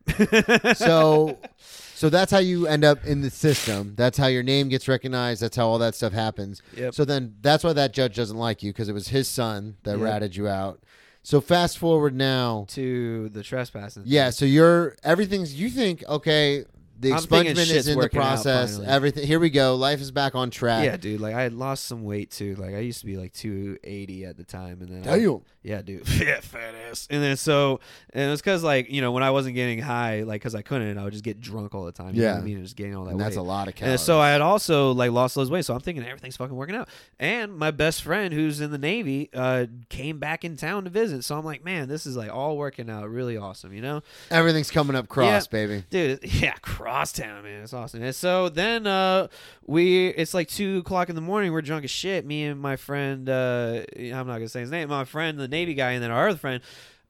So, so that's how you end up in the system. That's how your name gets recognized. That's how all that stuff happens. Yep. So then that's why that judge doesn't like you because it was his son that Yep. ratted you out. So fast forward now. to the trespassing. Yeah, so you're everything's you think okay, the I'm thinking expungement is in the working out process. finally. Everything here we go. Life is back on track. Yeah, dude. Like I had lost some weight too. Like I used to be like 280 at the time, and then I- Damn. Yeah, dude, yeah, fat ass. And then so, and it was because like you know when I wasn't getting high, like because I couldn't, I would just get drunk all the time. You know Yeah. what I mean, and just getting all that And weight. that's a lot of And calories. so I had also like lost those weight, so I'm thinking everything's fucking working out. And my best friend, who's in the Navy, uh, came back in town to visit. So I'm like, man, this is like all working out really awesome, you know? Everything's coming up cross, baby. dude yeah crosstown man it's awesome and so then uh we it's like two o'clock in the morning we're drunk as shit me and my friend uh i'm not gonna say his name my friend the navy guy and then our other friend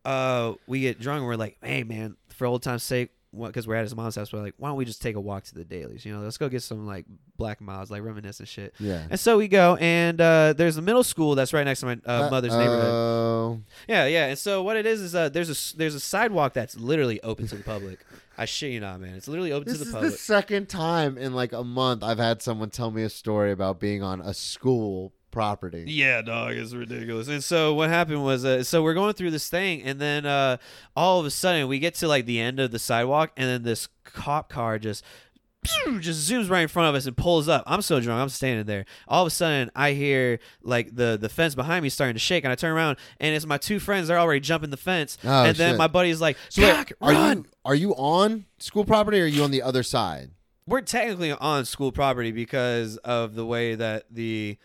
uh we get drunk and we're like hey man for old time's sake because we're at his mom's house, we're like, why don't we just take a walk to the dailies? You know, let's go get some like black miles, like reminiscent shit. Yeah. And so we go, and uh, there's a middle school that's right next to my uh, mother's neighborhood. Oh. Yeah, yeah. And so what it is is uh, there's a there's a sidewalk that's literally open to the public. I shit you not, man. It's literally open This to the public. This is the second time in like a month I've had someone tell me a story about being on a school property. Yeah, dog, it's ridiculous. And so what happened was, uh, so we're going through this thing, and then uh, all of a sudden we get to like the end of the sidewalk, and then this cop car just. Just zooms right in front of us and pulls up. I'm so drunk. I'm standing there. All of a sudden, I hear like the the fence behind me starting to shake, and I turn around, and it's my two friends. They're already jumping the fence, Oh, and then shit. my buddy's like, So wait, are run!" you are you on school property or are you on the other side? we're technically on school property because of the way that the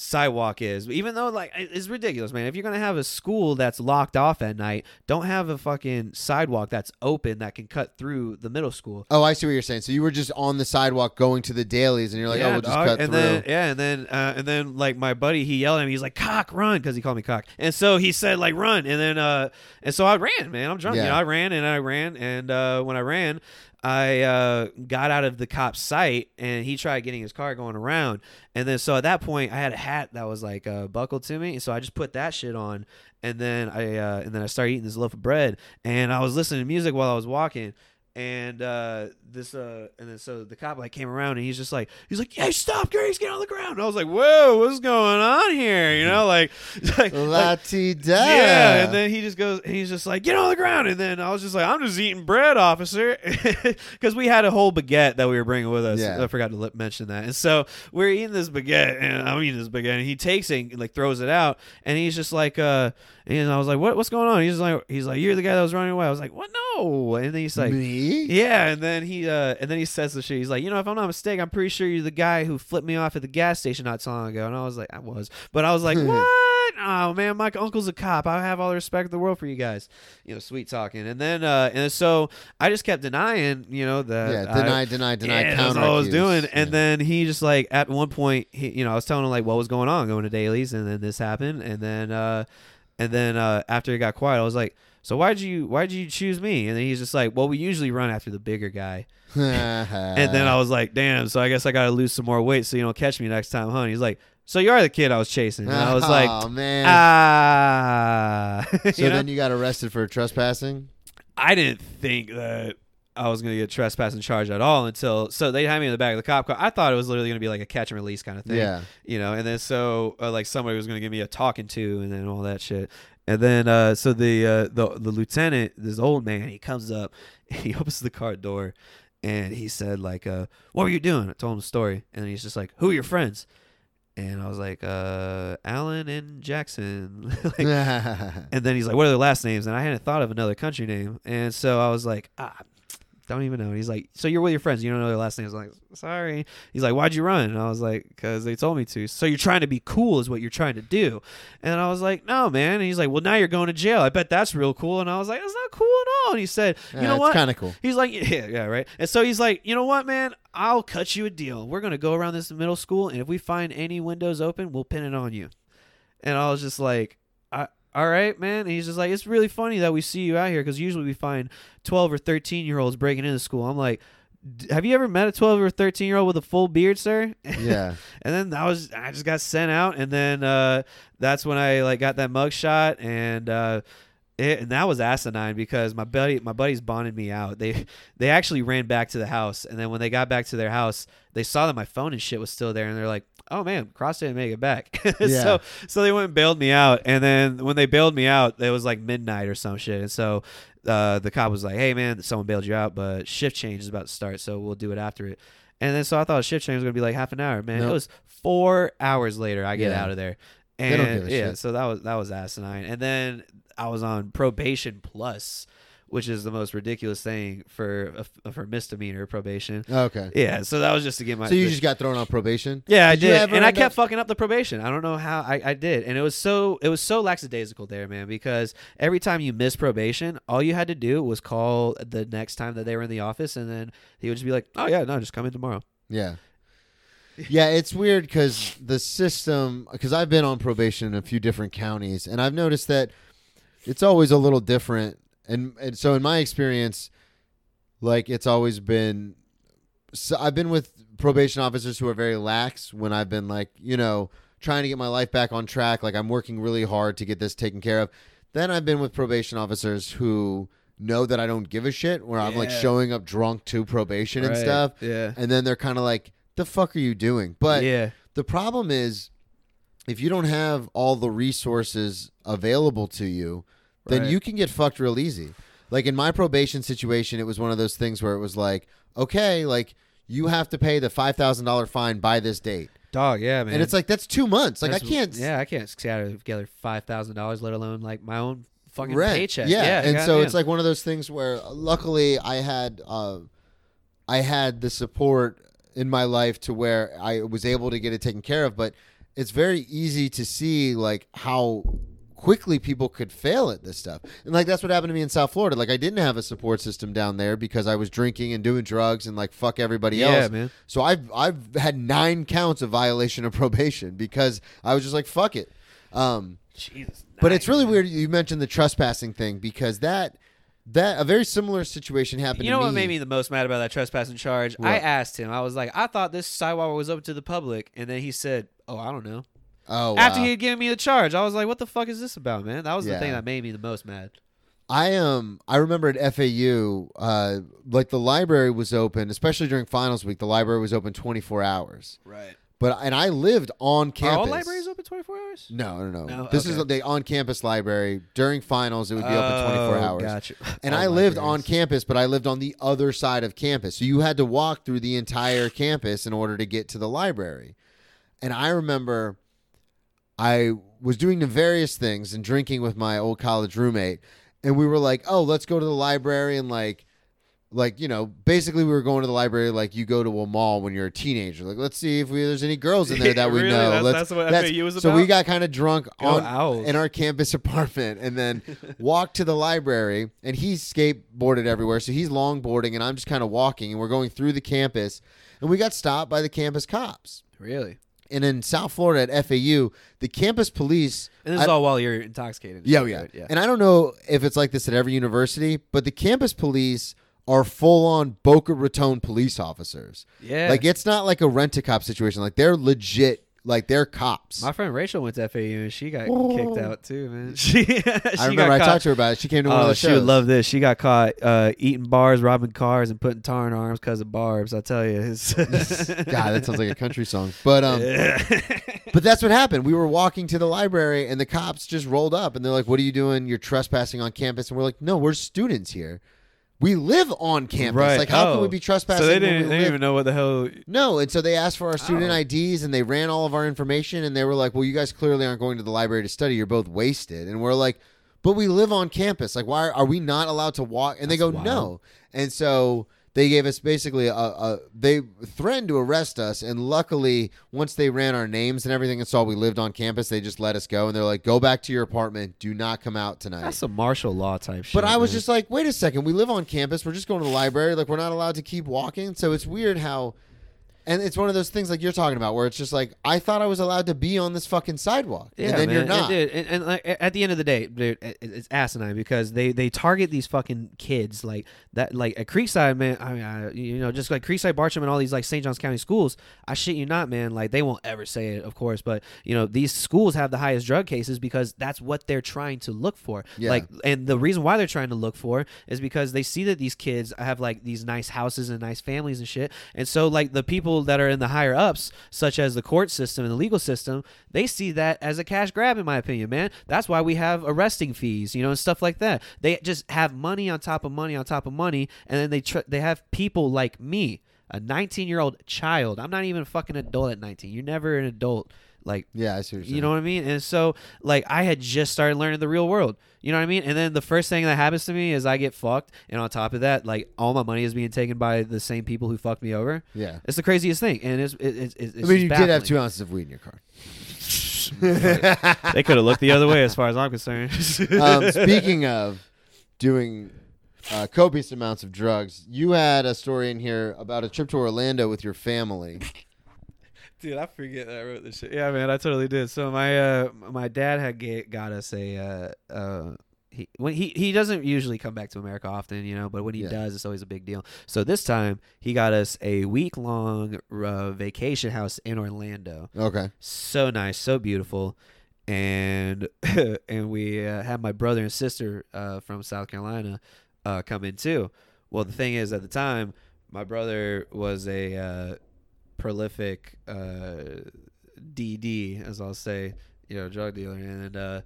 sidewalk is. Even though like it's ridiculous, man. If you're gonna have a school that's locked off at night, don't have a fucking sidewalk that's open that can cut through the middle school. Oh, I see what you're saying. So you were just on the sidewalk going to the dailies, and you're like, oh, we'll just dog. cut and through. then yeah, and then uh, and then like my buddy, he yelled at me. He's like, "Cock, run!" Because he called me cock. And so he said like, "Run!" And then uh, and so I ran, man. I'm drunk. You Yeah. know, I ran and I ran, and uh, when I ran. I uh, got out of the cop's sight, and he tried getting his car going around. And then, so at that point, I had a hat that was like uh, buckled to me, and so I just put that shit on, and then I uh, and then I started eating this loaf of bread, and I was listening to music while I was walking, and uh, this uh, and then so the cop like came around, and he's just like he's like, "Hey, stop, Grace, get on the ground." And I was like, "Whoa, what's going on here?" You know, like, like, La like yeah, and then he just goes, he's just like, get on the ground. And then I was just like, I'm just eating bread, officer. Because we had a whole baguette that we were bringing with us. Yeah. I forgot to mention that. And so we're eating this baguette, and I'm eating this baguette, and he takes it and like throws it out. And he's just like, uh, and I was like, what, what's going on? He's like, he's like, you're the guy that was running away. I was like, what? No. And then he's like, me. yeah, and then he uh and then he says the shit. He's like, you know, if I'm not mistaken, I'm pretty sure you're the guy who flipped me off at the gas station not so long ago. And I was like, I was, but I was like, what? Oh man, my uncle's a cop. I have all the respect in the world for you guys. You know, sweet talking. And then uh and so I just kept denying, you know, that Yeah, I- deny, deny, deny. yeah, that's all I was doing. And then he just like at one point, he, you know, I was telling him like what was going on, going to dailies, and then this happened, and then uh, and then uh, after it got quiet, I was like, so why'd you why'd you choose me? And then he's just like, well, we usually run after the bigger guy. And then I was like, damn, so I guess I got to lose some more weight so you don't catch me next time, huh? And he's like, so you are the kid I was chasing. And I was like, oh man. ah. so You know? then you got arrested for trespassing. I didn't think that I was going to get trespassing charged at all until so they had me in the back of the cop car. I thought it was literally going to be like a catch and release kind of thing. Yeah. You know, and then so uh, like somebody was going to give me a talking to and then all that shit. And then uh so the uh the the lieutenant, this old man, he comes up, he opens the car door and he said like uh what were you doing? I told him the story and he's just like, "Who are your friends?" And I was like, uh, Alan and Jackson. like, and then he's like, "What are their last names?" And I hadn't thought of another country name, and so I was like, "Ah, don't even know." And he's like, "So you're with your friends? You don't know their last names?" I'm like, "Sorry." He's like, "Why'd you run?" And I was like, "Cause they told me to." So you're trying to be cool, is what you're trying to do. And I was like, "No, man." And he's like, "Well, now you're going to jail. I bet that's real cool." And I was like, "That's not cool at all." And he said, "You know what?" Kind of cool. He's like, yeah, yeah, right. And so he's like, you know what, man? I'll cut you a deal. We're gonna go around this middle school, and if we find any windows open, we'll pin it on you. And I was just like, I, all right, man. And he's just like, it's really funny that we see you out here because usually we find twelve or thirteen year olds breaking into school. I'm like. "D- Have you ever met a 12 or 13 year old with a full beard, sir? Yeah. and then that was I just got sent out, and then uh, that's when I like got that mug shot, and uh, it, and that was asinine because my buddy my buddies bonded me out. They they actually ran back to the house, and then when they got back to their house, they saw that my phone and shit was still there, and they're like. Oh man, Cross didn't make it back. Yeah. so so they went and bailed me out, and then when they bailed me out, it was like midnight or some shit. And so uh, the cop was like, "Hey man, someone bailed you out, but shift change is about to start, so we'll do it after it." And then so I thought shift change was gonna be like half an hour. Man, Nope. it was four hours later. I get Yeah. out of there, They and don't give a yeah, shit. so that was that was asinine. And then I was on probation plus, which is the most ridiculous thing for a, for misdemeanor probation. Okay. Yeah, so that was just to get my. So you just got thrown on probation? yeah, I Did you did, and I kept up- fucking up the probation. I don't know how I, I did, and it was so it was so lackadaisical there, man. Because every time you miss probation, all you had to do was call the next time that they were in the office, and then he would just be like, "Oh yeah, no, just come in tomorrow." Yeah. Yeah, it's weird because the system, because I've been on probation in a few different counties, and I've noticed that it's always a little different. And, and so, in my experience, like it's always been. So I've been with probation officers who are very lax when I've been like, you know, trying to get my life back on track. Like I'm working really hard to get this taken care of. Then I've been with probation officers who know that I don't give a shit, where I'm like showing up drunk to probation and stuff. Yeah. And then they're kind of like, the fuck are you doing? But yeah. the problem is, if you don't have all the resources available to you, then Right. you can get fucked real easy. Like in my probation situation, it was one of those things where it was like, okay, like you have to pay the five thousand dollar fine by this date, Dog. Yeah, man. and it's like that's two months. Like I can't. Yeah, I can't scatter together five thousand dollars, let alone like my own fucking rent. paycheck. Yeah, Yeah. and so goddamn. it's like one of those things where, uh, luckily, I had, uh, I had the support in my life to where I was able to get it taken care of. But it's very easy to see like how quickly people could fail at this stuff, and like that's what happened to me in South Florida. Like I didn't have a support system down there because I was drinking and doing drugs and like fuck everybody else. yeah, else. man. So I've I've had nine counts of violation of probation because I was just like fuck it. Um, Jesus. but it's really weird you mentioned the trespassing thing because that that a very similar situation happened. You to know what made me the most mad about that trespassing charge? I asked him. I was like, I thought this sidewalk was open to the public, and then he said, "Oh, I don't know." Oh, After wow. he had given me the charge, I was like, "What the fuck is this about, man?" That was the thing that made me the most mad. I um I remember at FAU, uh, like the library was open, especially during finals week. The library was open twenty four hours. Right. But and I lived on campus. Are all libraries open twenty four hours? No, no, no. No? This is Okay. the on campus library. During finals, it would be open twenty four Oh, hours. Gotcha. And All I lived on libraries. campus, but I lived on the other side of campus. So you had to walk through the entire campus in order to get to the library. And I remember I was doing the various things and drinking with my old college roommate. And we were like, oh, let's go to the library and like, like you know, basically we were going to the library like you go to a mall when you're a teenager. Like, let's see if we, there's any girls in there that we Really? know. That's- let's, that's what that's- FAU was about. So we got kind of drunk Go on Owls. in our campus apartment and then walked to the library and he's skateboarded everywhere so he's longboarding and i'm just kind of walking and we're going through the campus and we got stopped by the campus cops Really? And in south florida at fau the campus police And this is all while you're intoxicated. yeah, yeah yeah. and i don't know if it's like this at every university but the campus police are full-on boca raton police officers Yeah. like it's not like a rent-a-cop situation like they're legit like they're cops My friend Rachel went to FAU and she got kicked out too, man. She, she i remember i talked to her about it she came to one of Oh, the she would love this. She got caught uh, eating bars, robbing cars, and putting tar in arms because of barbs. I tell you, God, that sounds like a country song. But um, but that's what happened. We were walking to the library, and the cops just rolled up, and they're like, "What are you doing? You're trespassing on campus." And we're like, "No, we're students here. We live on campus. Right. Like, how can Oh. we be trespassing?" so they didn't, they didn't even know what the hell. No, and so they asked for our oh. student Oh. IDs, and they ran all of our information, and they were like, "Well, you guys clearly aren't going to the library to study. You're both wasted." And we're like, "But we live on campus. Like, why are we not allowed to walk?" And they go, That's "No." And so they gave us basically a, a they threatened to arrest us, and luckily, once they ran our names and everything and saw we lived on campus, they just let us go, and they're like, "Go back to your apartment. Do not come out tonight." That's a martial law type shit. But I was man. just like, wait a second, we live on campus. We're just going to the library. Like, we're not allowed to keep walking. So it's weird how, and it's one of those things like you're talking about where it's just like, I thought I was allowed to be on this fucking sidewalk. Yeah, and then man. you're And, dude, and, and, like, at the end of the day, dude, it's asinine because they they target these fucking kids like that. Like at Creekside, man. I mean, I, you know, just like Creekside, Bartram, and all these like St. Johns County schools. I shit you not, man. Like they won't ever say it, of course, but you know, these schools have the highest drug cases because that's what they're trying to look for. Yeah. Like, and the reason why they're trying to look for is because they see that these kids have like these nice houses and nice families and shit, and so like the people that are in the higher ups, such as the court system and the legal system, they see that as a cash grab, in my opinion, man. That's why we have arresting fees, you know, and stuff like that. They just have money on top of money on top of money, and then they tr- they have people like me, a 19 year old child. I'm not even a fucking adult at 19. You're never an adult. Like yeah, I see what you're you know what I mean? And so, like, I had just started learning the real world. You know what I mean? And then the first thing that happens to me is I get fucked. And on top of that, like, all my money is being taken by the same people who fucked me over. Yeah. It's the craziest thing. And it's, it, it's, it's I mean, you just did have two ounces of weed in your car. They could have looked the other way as far as I'm concerned. um, speaking of doing uh, copious amounts of drugs, you had a story in here about a trip to Orlando with your family. Dude, I forget that I wrote this shit. Yeah, man, I totally did. So my uh my dad had ga- got us a uh, uh he when he he doesn't usually come back to America often, you know, but when he Yeah. does, it's always a big deal. So this time he got us a week long uh, vacation house in Orlando. Okay. So nice, so beautiful, and and we uh, had my brother and sister uh, from South Carolina uh, come in too. Well, the thing is, at the time, my brother was a uh, prolific uh, DD, as I'll say, you know, drug dealer, and uh,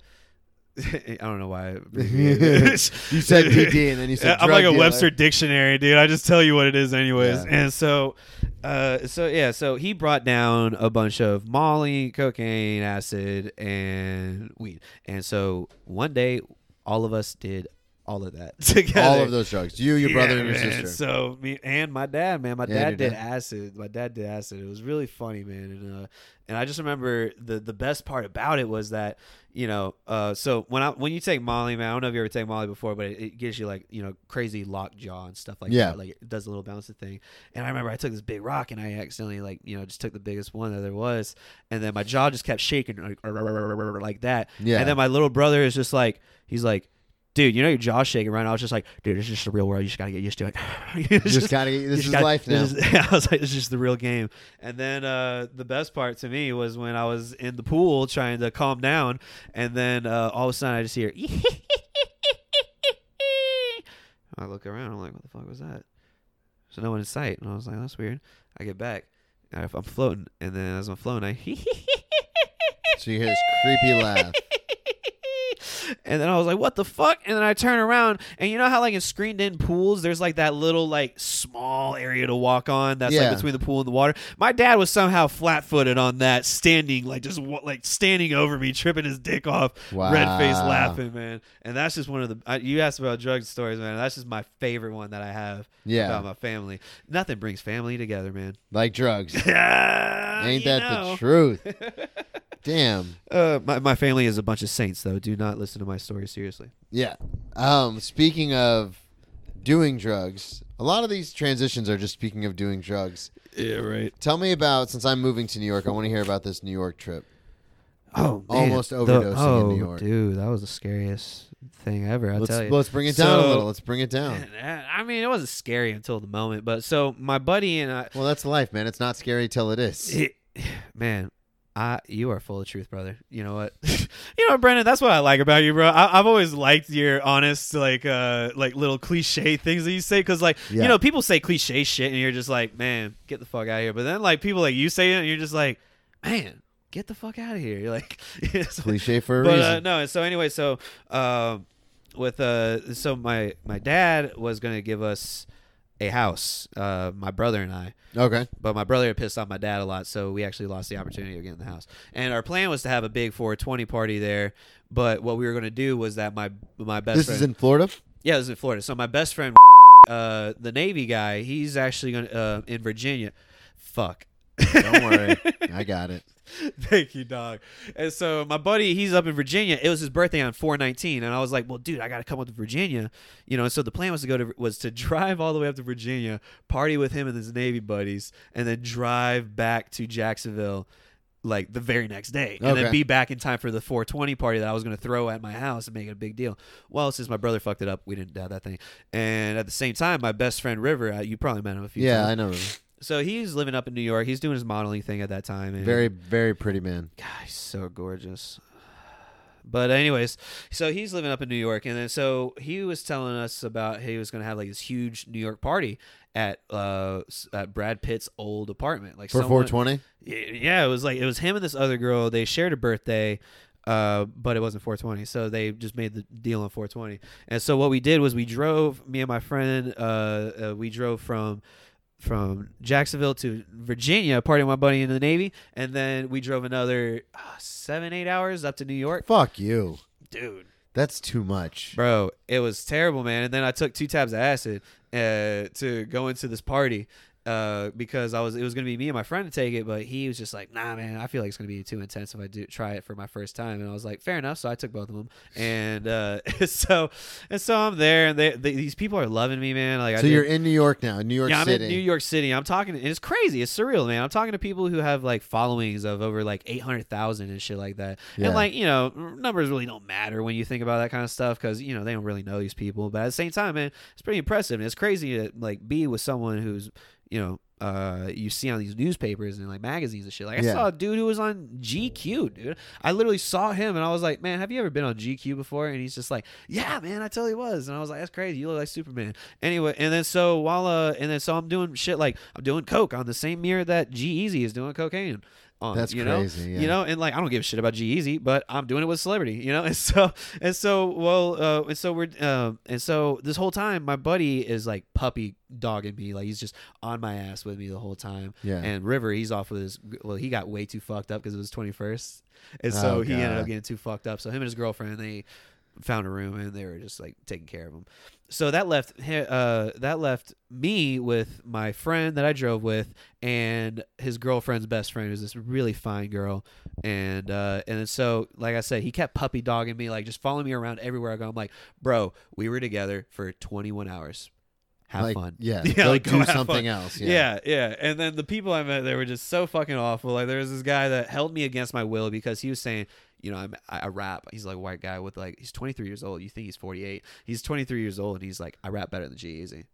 I don't know why. I abbreviated it. You said DD and then you said I'm like a dealer. Webster dictionary, dude. I just tell you what it is, anyways. Yeah. And so, uh, so yeah, so he brought down a bunch of Molly, cocaine, acid, and weed. And so one day, all of us did all of that together. All of those drugs. You, your brother, and your man. sister. So me and my dad, man. My Yeah, dad did dad. acid. My dad did acid. It was really funny, man. And uh, and I just remember the the best part about it was that you know, uh, so when I when you take Molly, man, I don't know if you ever take Molly before, but it, it gives you like you know crazy lock jaw and stuff like Yeah. that. Like it does a little bouncing thing. And I remember I took this big rock and I accidentally like you know just took the biggest one that there was, and then my jaw just kept shaking like like that. Yeah. And then my little brother is just like, he's like, dude, you know your jaw's shaking right now. I was just like, dude, it's just the real world. You just gotta get used to it. You just- just gotta get, this is gotta- life now. this is- I was like, this is just the real game. And then uh, the best part to me was when I was in the pool trying to calm down, and then uh, all of a sudden I just hear. I look around. I'm like, what the fuck was that? So no one in sight, and I was like, that's weird. I get back. I'm floating, and then as I'm floating, I so you hear this creepy laugh. And then I was like, "What the fuck?" And then I turn around, and you know how like in screened-in pools, there's like that little like small area to walk on that's Yeah. like between the pool and the water. My dad was somehow flat-footed on that, standing like just like standing over me, tripping his dick off, red face laughing, man. And that's just one of the. I, you asked about drug stories, man. That's just my favorite one that I have Yeah. about my family. Nothing brings family together, man. Like drugs. Ain't Ain't that the truth? Damn. Uh, my, my family is a bunch of saints, though. Do not listen to my story seriously. Yeah. Um, speaking of doing drugs, a lot of these transitions are just speaking of doing drugs. Yeah, right. Tell me about since I'm moving to New York, I want to hear about this New York trip. Oh, man. Almost The- overdosing in oh, New York. dude, that was the scariest thing ever. I'll Let's tell you. let's bring it down a little. Let's bring it down. Man, I mean, it wasn't scary until the moment, but so my buddy and I, Well, that's life, man. It's not scary till it is. it, man, I you are full of truth, brother. You know what? you know Brennan? That's what I like about you, bro. I, I've always liked your honest, like, uh, like little cliche things that you say, because like, Yeah. you know, people say cliche shit, and you're just like, man, get the fuck out of here. But then like people like you say it, and you're just like, man, get the fuck out of here. You're like, it's Cliche for a but uh, reason. no. So anyway, so um, with uh, so my my dad was gonna give us a house, uh, my brother and I. okay. But my brother had pissed off my dad a lot, so we actually lost the opportunity of getting the house. And our plan was to have a big 420 party there. But what we were gonna do was that my my best This friend, is in Florida. yeah, this is in Florida. So my best friend, uh, the Navy guy, he's actually gonna uh, in Virginia. Fuck. Don't worry, I got it. Thank you, dog. And so my buddy, he's up in Virginia. It was his birthday on 419, and I was like, "Well, dude, I got to come up to Virginia." You know, and so the plan was to go to was to drive all the way up to Virginia, party with him and his Navy buddies, and then drive back to Jacksonville like the very next day, and Okay. then be back in time for the 420 party that I was going to throw at my house and make it a big deal. Well, since my brother fucked it up, we didn't have that thing. And at the same time, my best friend River, uh, you probably met him a few Yeah, times. I know. So he's living up in New York. He's doing his modeling thing at that time. And Very, very pretty man. God, he's so gorgeous. But anyways, so he's living up in New York, and then so he was telling us about he was going to have like this huge New York party at uh at Brad Pitt's old apartment, like For 420. Yeah, it was like it was him and this other girl. They shared a birthday, uh, but it wasn't 420, so they just made the deal on 420. And so what we did was we drove me and my friend. Uh, uh we drove from from Jacksonville to Virginia, partying with my buddy in the Navy, and then we drove another uh, seven eight hours up to New York. Fuck you. Dude, That's too much. bro, it was terrible, man. And then I took two tabs of acid uh, to go into this party. Uh, because I was it was gonna be me and my friend to take it, but he was just like, nah, man, I feel like it's gonna be too intense if I do try it for my first time. And I was like, fair enough. So I took both of them, and uh, so and so I'm there, and they, they, these people are loving me, man. Like So did- you're in New York now, New York yeah, I'm City. in New York City. I'm talking, and it's crazy. It's surreal, man. I'm talking to people who have like followings of over like 800,000 and shit like that. Yeah. And like, you know, numbers really don't matter when you think about that kind of stuff because, you know, they don't really know these people. But at the same time, man, it's pretty impressive. And it's crazy to like be with someone who's, you know, uh, you see on these newspapers and like magazines and shit. Like I Yeah. saw a dude who was on GQ, dude. I literally saw him and I was like, man, have you ever been on GQ before? And he's just like, yeah, man, I totally was. And I was like, that's crazy. You look like Superman. Anyway, and then so while uh, and then so I'm doing shit like I'm doing coke on the same mirror that G-Eazy is doing cocaine. On, That's you crazy, Know? yeah. You know, and like I don't give a shit about G-Eazy, but I'm doing it with celebrity. You know, and so and so well, uh, and so we're um, and so this whole time my buddy is like puppy dogging me, like he's just on my ass with me the whole time. Yeah. And River, he's off with his well, he got way too fucked up because it was 21st, and so Oh, he ended up getting too fucked up. So him and his girlfriend they found a room and they were just like taking care of him. So that left uh that left me with my friend that I drove with and his girlfriend's best friend who's this really fine girl and uh and so like I said he kept puppy dogging me like just following me around everywhere I go. I'm like, "Bro, we were together for 21 hours. Have like, fun." Yeah, Yeah, like, do something fun. else. Yeah. Yeah. yeah, And then the people I met, they were just so fucking awful. Like there was this guy that held me against my will because he was saying, you know, I'm, I, rap. He's like a white guy with like he's 23 years old. You think he's 48? He's 23 years old, and he's like, I rap better than G Easy.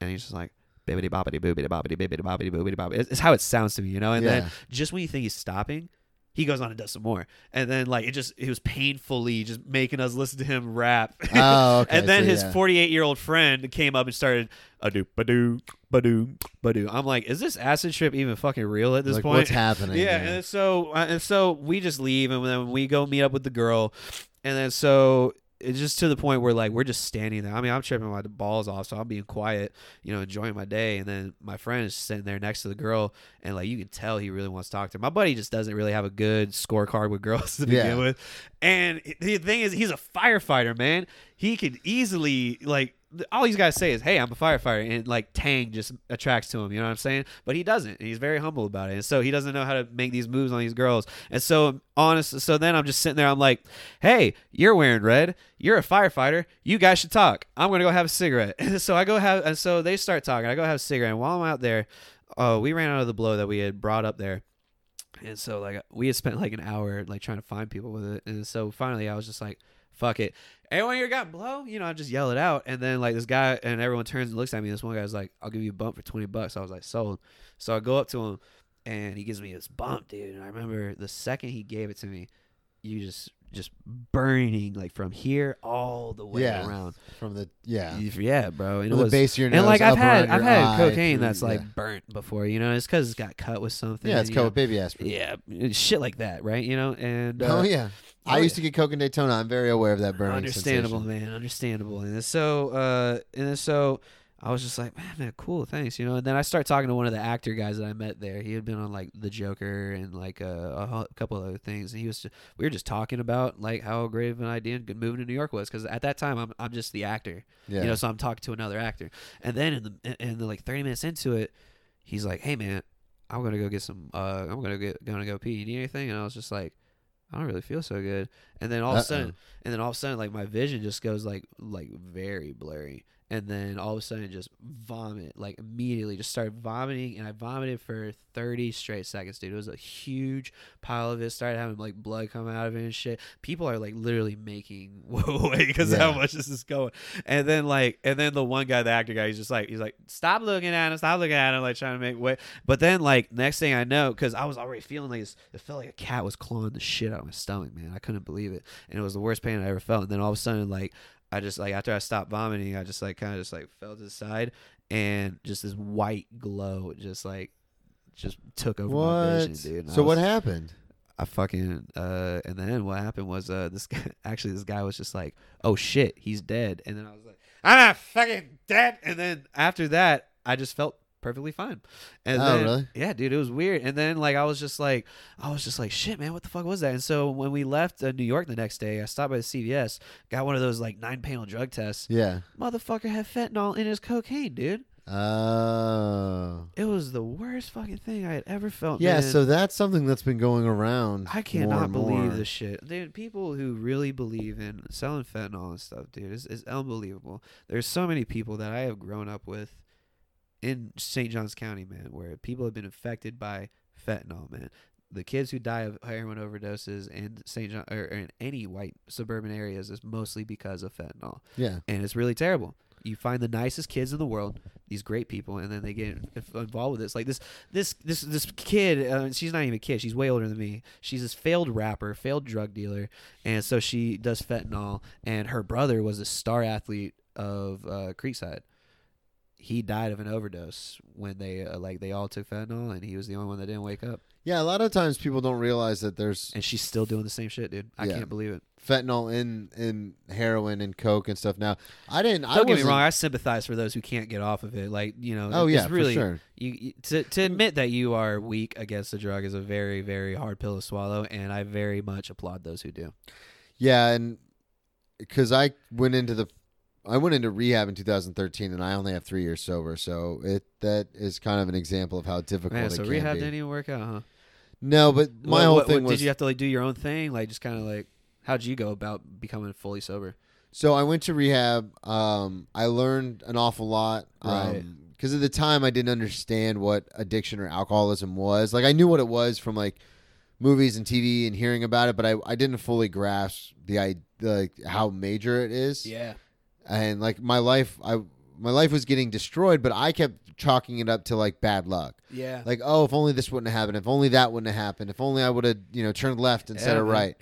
And he's just like. Bibbidi bobbidi boobidi bobbidi bibbidi bobbidi boobidi bobbidi. It's, it's how it sounds to me, you know. And then just when you think he's stopping, he goes on and does some more. And then like it just it was painfully just making us listen to him rap. Oh, okay. and then so, his yeah. 48 year old friend came up and started a doo ba doo ba doo ba doo. I'm like, is this acid trip even fucking real at this like, point? what's happening? yeah, and so uh, and so we just leave, and then we go meet up with the girl, and then so it's just to the point where like we're just standing there. I mean, I'm tripping my balls off, so I'm being quiet, you know, enjoying my day, and then my friend is sitting there next to the girl, and like you can tell he really wants to talk to her. My buddy just doesn't really have a good scorecard with girls to begin Yeah. with, and the thing is, he's a firefighter, man. He could easily like. All he's got to say is, "Hey, I'm a firefighter," and like Tang just attracts to him. You know what I'm saying? But he doesn't. He's very humble about it, and so he doesn't know how to make these moves on these girls. And so honest, so then I'm just sitting there. I'm like, "Hey, you're wearing red. You're a firefighter. You guys should talk. I'm gonna go have a cigarette." And so I go have, and so they start talking. I go have a cigarette, and while I'm out there, uh, we ran out of the blow that we had brought up there. And so like we had spent like an hour like trying to find people with it. And so finally I was just like, fuck it. Anyone here got blow? You know, I just yell it out. And then like this guy and everyone turns and looks at me. This one guy's like, I'll give you a bump for twenty bucks. I was like, sold. So I go up to him and he gives me this bump, dude. And I remember the second he gave it to me, you just just burning like from here all the way Yeah. around. from the yeah, Yeah, bro. And from it was base of your nose. and like I've had I've had cocaine through- that's like yeah. burnt before, you know. It's because it's got cut with something. yeah, it's called know. baby aspirin. Yeah, shit like that, right? You know, and uh, oh yeah, I oh, used to get coke in Daytona. I'm very aware of that burning. understandable, sensation. man, understandable. And so, uh, and so, I was just like, man, man, cool, thanks, you know. And then I start talking to one of the actor guys that I met there. He had been on like The Joker and like uh, a, couple other things, and he was just, we were just talking about like how great of an idea moving to New York was, because at that time I'm I'm just the actor, Yeah, you know, so I'm talking to another actor. And then in the in, the like 30 minutes into it, he's like, "Hey man, I'm gonna go get some. Uh, I'm gonna get gonna go pee. You need anything?" And I was just like, "I don't really feel so good." And then all of a sudden, and then all of a sudden, like my vision just goes like like very blurry. And then all of a sudden, just vomit, like immediately, just started vomiting, and I vomited for 30 straight seconds, dude. It was a huge pile of it. Started having like blood come out of it and shit. People are like literally making way because of how Yeah. much this is going. And then like, and then the one guy, the actor guy, he's just like, he's like, stop looking at him, stop looking at him, like trying to make way. But then like next thing I know, because I was already feeling like this, it felt like a cat was clawing the shit out of my stomach, man. I couldn't believe it, and it was the worst pain I ever felt. And then all of a sudden, like, I just like after I stopped vomiting, I just like kind of just like fell to the side, and just this white glow just like just took over my What? vision, dude. And So what happened? I fucking uh and then what happened was uh this guy actually this guy was just like, Oh shit, he's dead and then I was like, I'm not fucking dead and then after that I just felt perfectly fine. And Oh, then, really? Yeah, dude, it was weird. And then like I was just like I was just like, shit, man, what the fuck was that? And so when we left uh, New York the next day, I stopped by the CVS, got one of those like nine panel drug tests. Yeah. Motherfucker had fentanyl in his cocaine, dude. Oh. It was the worst fucking thing I had ever felt. yeah, man. so that's something that's been going around. I cannot believe more. this shit. Dude, people who really believe in selling fentanyl and stuff, dude, is is unbelievable. There's so many people that I have grown up with in St. Johns County, man, where people have been infected by fentanyl, man. The kids who die of heroin overdoses in St. John or in any white suburban areas is mostly because of fentanyl, Yeah. and it's really terrible. You find the nicest kids in the world, these great people, and then they get involved with this. Like this, this, this, this kid. Uh, she's not even a kid. She's way older than me. She's this failed rapper, failed drug dealer, and so she does fentanyl. And her brother was a star athlete of uh, Creekside. He died of an overdose when they uh, like they all took fentanyl, and he was the only one that didn't wake up. Yeah, a lot of times people don't realize that there's And she's still doing the same shit, dude. I Yeah. can't believe it. fentanyl in in heroin and coke and stuff. Now, I didn't. I Don't get me wasn't- wrong. I sympathize for those who can't get off of it. Like you know, Oh it's yeah, really for sure. you, you to to admit that you are weak against the drug is a very very hard pill to swallow, and I very much applaud those who do. Yeah, and because I went into the, I went into rehab in 2013, and I only have three years sober, so it that is kind of an example of how difficult Man, it so can rehab be. didn't even work out, huh? No, but my whole what- thing what- was did you have to like do your own thing, like just kind of like how'd you go about becoming fully sober? So I went to rehab. Um, I learned an awful lot. Right. Because at the time I didn't understand what addiction or alcoholism was. Like I knew what it was from like movies and TV and hearing about it, but I, I didn't fully grasp the i like how major it is. Yeah, And like my life, I my life was getting destroyed, but I kept chalking it up to like bad luck. yeah, Like oh, if only this wouldn't have happened. If only that wouldn't have happened. If only I would have you know turned left instead Yeah, of right.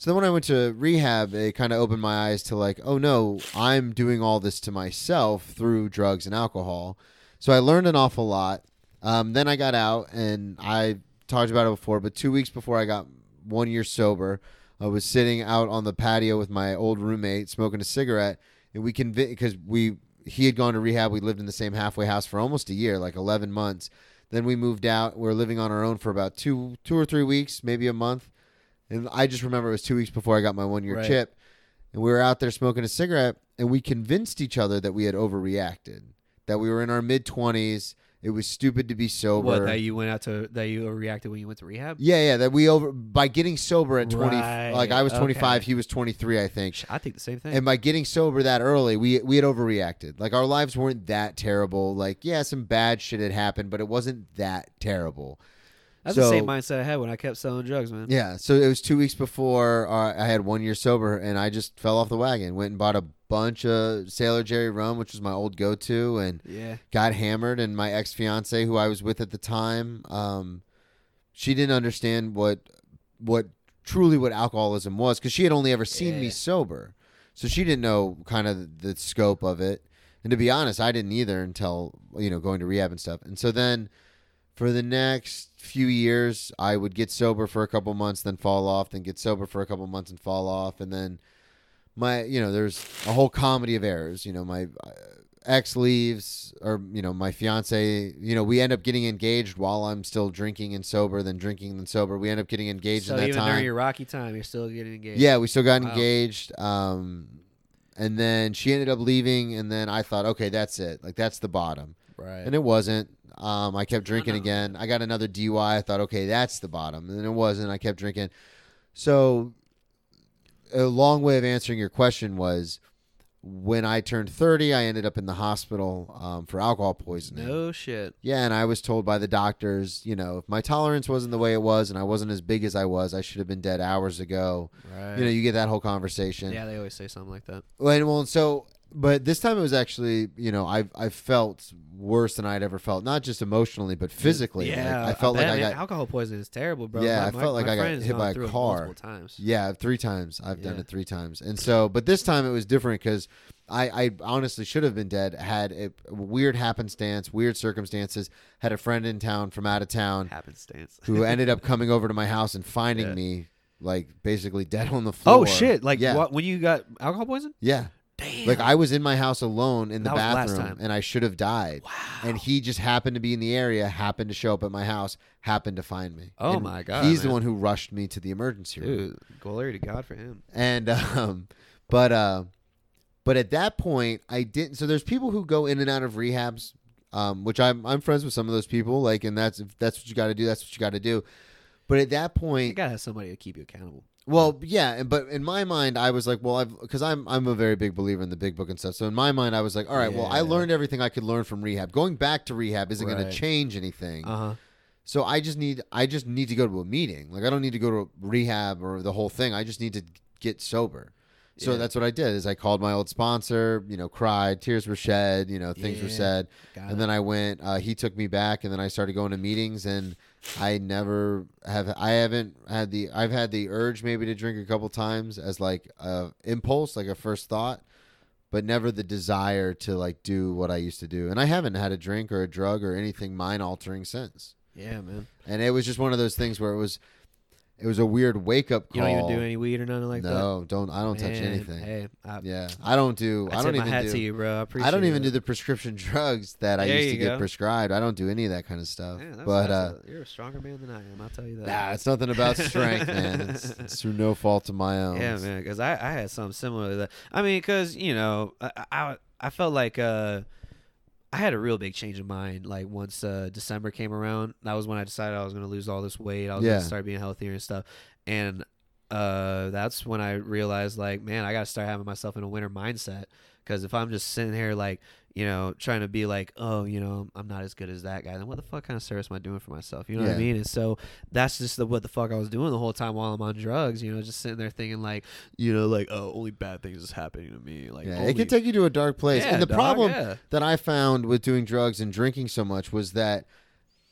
So then when I went to rehab, it kind of opened my eyes to like, oh no, I'm doing all this to myself through drugs and alcohol. So I learned an awful lot. Um, then I got out, and I talked about it before, but two weeks before I got one year sober, I was sitting out on the patio with my old roommate smoking a cigarette, and we convinced because we he had gone to rehab. We lived in the same halfway house for almost a year, like eleven months. Then we moved out. We're living on our own for about two two or three weeks, maybe a month. And I just remember it was two weeks before I got my one year Right. chip. And we were out there smoking a cigarette, and we convinced each other that we had overreacted, that we were in our mid 20s. It was stupid to be sober. what that you went out to that you reacted when you went to rehab? yeah, yeah, that we over by getting sober at 20 Right, like I was 25, okay. he was 23, I think. I think the same thing. And by getting sober that early, we we had overreacted. Like our lives weren't that terrible. Like yeah, some bad shit had happened, but it wasn't that terrible. That's so- the same mindset I had when I kept selling drugs, man. Yeah, so it was two weeks before uh, I had one year sober, and I just fell off the wagon. Went and bought a bunch of Sailor Jerry rum, which was my old go to, and Yeah. got hammered. And my ex fiance, who I was with at the time, um, she didn't understand what what truly what alcoholism was because she had only ever seen me sober, so she didn't know kind of the scope of it. And to be honest, I didn't either until you know going to rehab and stuff. And so then for the next few years, I would get sober for a couple months, then fall off, then get sober for a couple months and fall off, and then my you know there's a whole comedy of errors. You know my uh, ex leaves, or you know my fiance. You know we end up getting engaged while I'm still drinking and sober, then drinking and sober. We end up getting engaged So in that even time. during your rocky time, you're still getting engaged. Yeah, we still got Wow. engaged. Um, and then she ended up leaving, and then I thought, okay, that's it. Like that's the bottom, Right. and it wasn't. Um, I kept drinking no. again. I got another DUI. I thought, okay, that's the bottom, and then it wasn't. I kept drinking. So, a long way of answering your question was, when I turned thirty, I ended up in the hospital um, for alcohol poisoning. no shit. Yeah, and I was told by the doctors, you know, if my tolerance wasn't the way it was, and I wasn't as big as I was, I should have been dead hours ago. Right. You know, you get that whole conversation. yeah, they always say something like that. Well, and, well, so, but this time it was actually, you know, I I felt worse than I'd ever felt, not just emotionally, but physically. Like, Yeah, I felt like bet, I man, got, alcohol poisoning is terrible, bro. Yeah, My- I my- felt like my I got hit by a car. times. yeah, three times. I've done it three times, and so, but this time it was different because I, I honestly should have been dead. Had a weird happenstance, weird circumstances. Had a friend in town from out of town Happenstance. who ended up coming over to my house and finding Yeah. me like basically dead on the oh, floor. Oh shit! Like yeah, what, when you got alcohol poison? yeah. Damn. Like I was in my house alone in the That was last bathroom, time. and I should have died. wow. And he just happened to be in the area, happened to show up at my house, happened to find me. Oh And my God, He's the man. one who rushed me to the emergency room. Dude, glory to God for him. And um, but uh, but at that point, I didn't. So there's people who go in and out of rehabs um, which I'm I'm friends with some of those people. Like, and that's if that's what you got to do. That's what you got to do. But at that point You point, gotta have somebody to keep you accountable. Well, yeah, and- but in my mind, I was like, well, I've because I'm I'm a very big believer in the big book and stuff. So in my mind, I was like, all right, well, I Yeah. learned everything I could learn from rehab. Going back to rehab isn't going Right. to change anything. Uh huh. So I just need I just need to go to a meeting. Like I don't need to go to rehab or the whole thing. I just need to get sober. So Yeah. that's what I did. Is I called my old sponsor. You know, cried, tears were shed. You know, things were Yeah. said, Got and then I went. Uh, he took me back, and then I started going to meetings, and I never have. I haven't had the. I've had the urge maybe to drink a couple times as like a impulse, like a first thought, but never the desire to like do what I used to do. And I haven't had a drink or a drug or anything mind altering since. yeah, man. And it was just one of those things where it was, it was a weird wake up call. You don't even do any weed or nothing like that. no, don't. I don't touch Man, anything. Hey, I, Yeah, I don't do. I, I, don't even my hat do. to you, bro. I appreciate I don't even it. do the prescription drugs that I used to you get prescribed. I don't do any of that kind of stuff. Yeah, but uh, a- you're a stronger man than I am. I'll tell you that. nah, it's nothing about strength, man. It's, it's through no fault of my own. Yeah, man. Because I, I had something similar to that. I mean, because you know, I, I I felt like uh, I had a real big change of mind. Like once uh, December came around, that was when I decided I was going to lose all this weight. I was Yeah. to start being healthier and stuff. And uh, that's when I realized, like, man, I got to start having myself in a winter mindset. Because if I'm just sitting here, like, you know, trying to be like, oh, you know, I'm not as good as that guy, then what the fuck kind of service am I doing for myself? You know what I mean? And so that's just the, what the fuck I was doing the whole time while I'm on drugs. You know, just sitting there thinking like, you know, like oh, only bad things is happening to me. Like, Yeah, only, it can take you to a dark place. Yeah, and the dog, problem yeah. that I found with doing drugs and drinking so much was that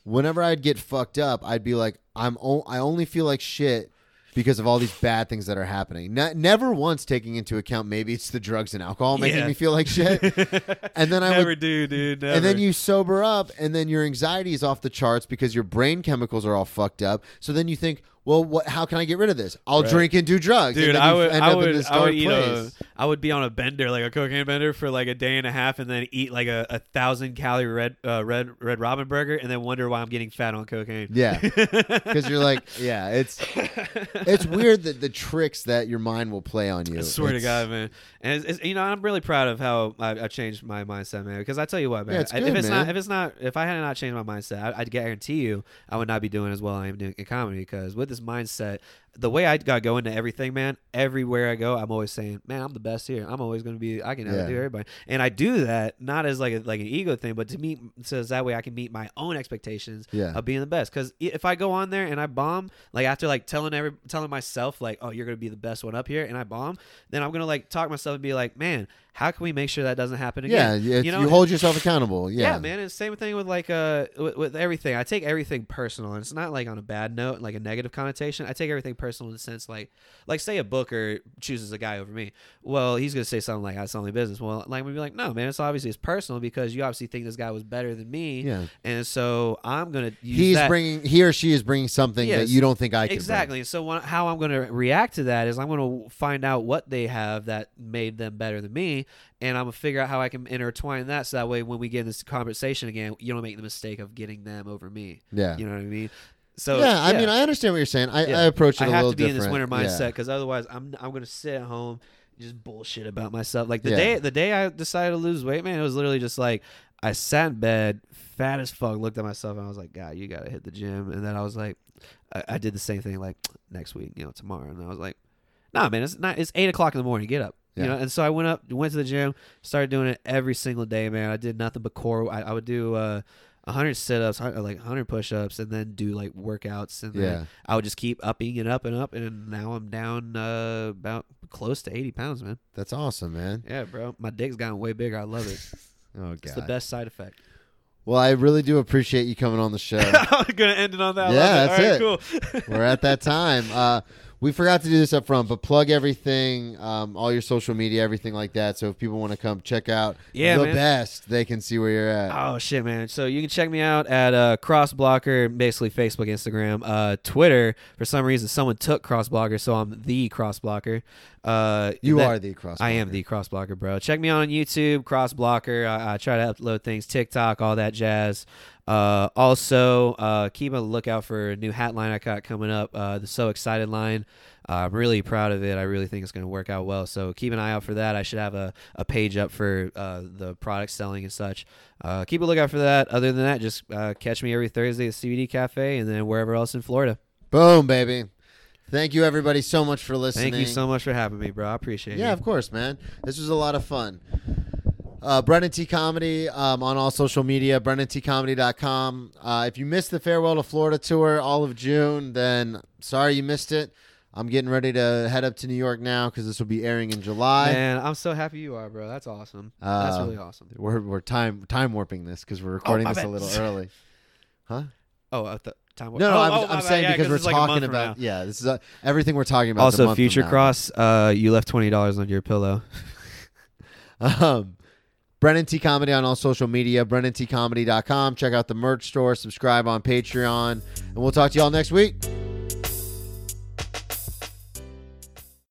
whenever I'd get fucked up, I'd be like, I'm o- I only feel like shit because of all these bad things that are happening. Ne- never once taking into account maybe it's the drugs and alcohol making Yeah. me feel like shit. and then I never would do, dude. and then you sober up, and then your anxiety is off the charts because your brain chemicals are all fucked up. So then you think, well, what? How can I get rid of this? I'll Right. drink and do drugs. and Dude, I would, end I up in would, this I would dark eat a, place. I would be on a bender, like a cocaine bender, for like a day and a half, and then eat like a, a thousand calorie red, uh, red, red robin burger, and then wonder why I'm getting fat on cocaine. Yeah, because you're like, yeah, it's it's weird that the tricks that your mind will play on you. I swear to God, man. And it's, it's, you know, I'm really proud of how I, I changed my mindset, man. Because I tell you what, man, Yeah, it's good, if it's man. not, if it's not, if I had not changed my mindset, I, I guarantee you, I would not be doing as well I am doing in comedy. Because with this mindset, the way I got go into everything, man, everywhere I go, I'm always saying, man, I'm the best here. I'm always going to be, I can Yeah. outdo everybody. And I do that not as like a, like an ego thing, but to meet, so that way I can meet my own expectations Yeah. of being the best. Because if I go on there and I bomb, like after like telling every telling myself like, oh, you're gonna be the best one up here, and I bomb, then I'm gonna like talk myself and be like, man, how can we make sure that doesn't happen Yeah, again? it's- you know, you, hold yourself accountable. Yeah, yeah, man. And same thing with like uh with, with everything. I take everything personal, and it's not like on a bad note, like a negative connotation. I take everything personal in the sense like like say a booker chooses a guy over me. Well, he's gonna say something like that's only business. Well, like we'd be like, no, man, it's obviously it's personal because you obviously think this guy was better than me. Yeah. And so I'm gonna use He's that. bringing he or she is bringing something that you don't think I can. bring. Exactly. So what, how I'm to react to that is I'm to find out what they have that made them better than me, and I'm to figure out how I can intertwine that so that way when we get in this conversation again, you don't make the mistake of getting them over me. Yeah. You know what I mean? So yeah, I mean, I understand what you're saying. I, Yeah. I approach it I a little different. I have to be in this winter mindset because otherwise I'm I'm going to sit at home just bullshit about myself. Like the Yeah. day the day I decided to lose weight, man, it was literally just like I sat in bed, fat as fuck, looked at myself, and I was like, God, you got to hit the gym. And then I was like, I, I did the same thing like next week, you know, tomorrow. And I was like, Nah, man, it's not. It's eight o'clock in the morning. Get up. Yeah. You know, and so I went up, went to the gym, started doing it every single day, man. I did nothing but core. I, I would do uh, 100 sit-ups, like 100 push-ups, and then do like workouts, and then Yeah. I would just keep upping it up and up, and now I'm down uh, about close to 80 pounds, man. That's awesome, man. Yeah, bro, my dick's gotten way bigger. I love it. Oh god, It's the best side effect. Well, I really do appreciate you coming on the show. I'm gonna end it on that. Yeah, love that's it. Cool. We're at that time. Uh, we forgot to do this up front, but plug everything, um, all your social media, everything like that. So if people want to come check out Yeah, the man. best, they can see where you're at. Oh shit, man! So you can check me out at uh, Crossblocker, basically Facebook, Instagram, uh, Twitter. For some reason, someone took Crossblocker, so I'm the Crossblocker. Uh, you that- are the cross. I am the cross blocker, bro. Check me out on YouTube, Crossblocker. I, I try to upload things, TikTok, all that jazz. Uh, also, uh, keep a lookout for a new hat line I got coming up. Uh, the So Excited line. Uh, I'm really proud of it. I really think it's going to work out well. So keep an eye out for that. I should have a, a page up for uh, the product selling and such. Uh, keep a lookout for that. Other than that, just uh, catch me every Thursday at CBD Cafe and then wherever else in Florida. Boom, baby. Thank you, everybody, so much for listening. Thank you so much for having me, bro. I appreciate it. Yeah, it. of course, man. This was a lot of fun. Uh, Brennan T Comedy um, on all social media, BrennanTComedy.com. Uh, if you missed the Farewell to Florida tour all of June, then sorry you missed it. I'm getting ready to head up to New York now because this will be airing in July. Man, I'm so happy you are, bro. That's awesome. That's Uh, really awesome. We're, we're time time warping this because we're recording my this a little early. Huh? Oh, I thought time. No, no, oh, I'm, oh, I'm saying Yeah, because 'cause we're it's like talking about yeah. This is uh, everything we're talking about. the Also, month Future. Cross, uh, you left twenty dollars on your pillow. Um, Brennan T Comedy on all social media, BrennanTComedy.com. Check out the merch store, subscribe on Patreon, and we'll talk to y'all next week.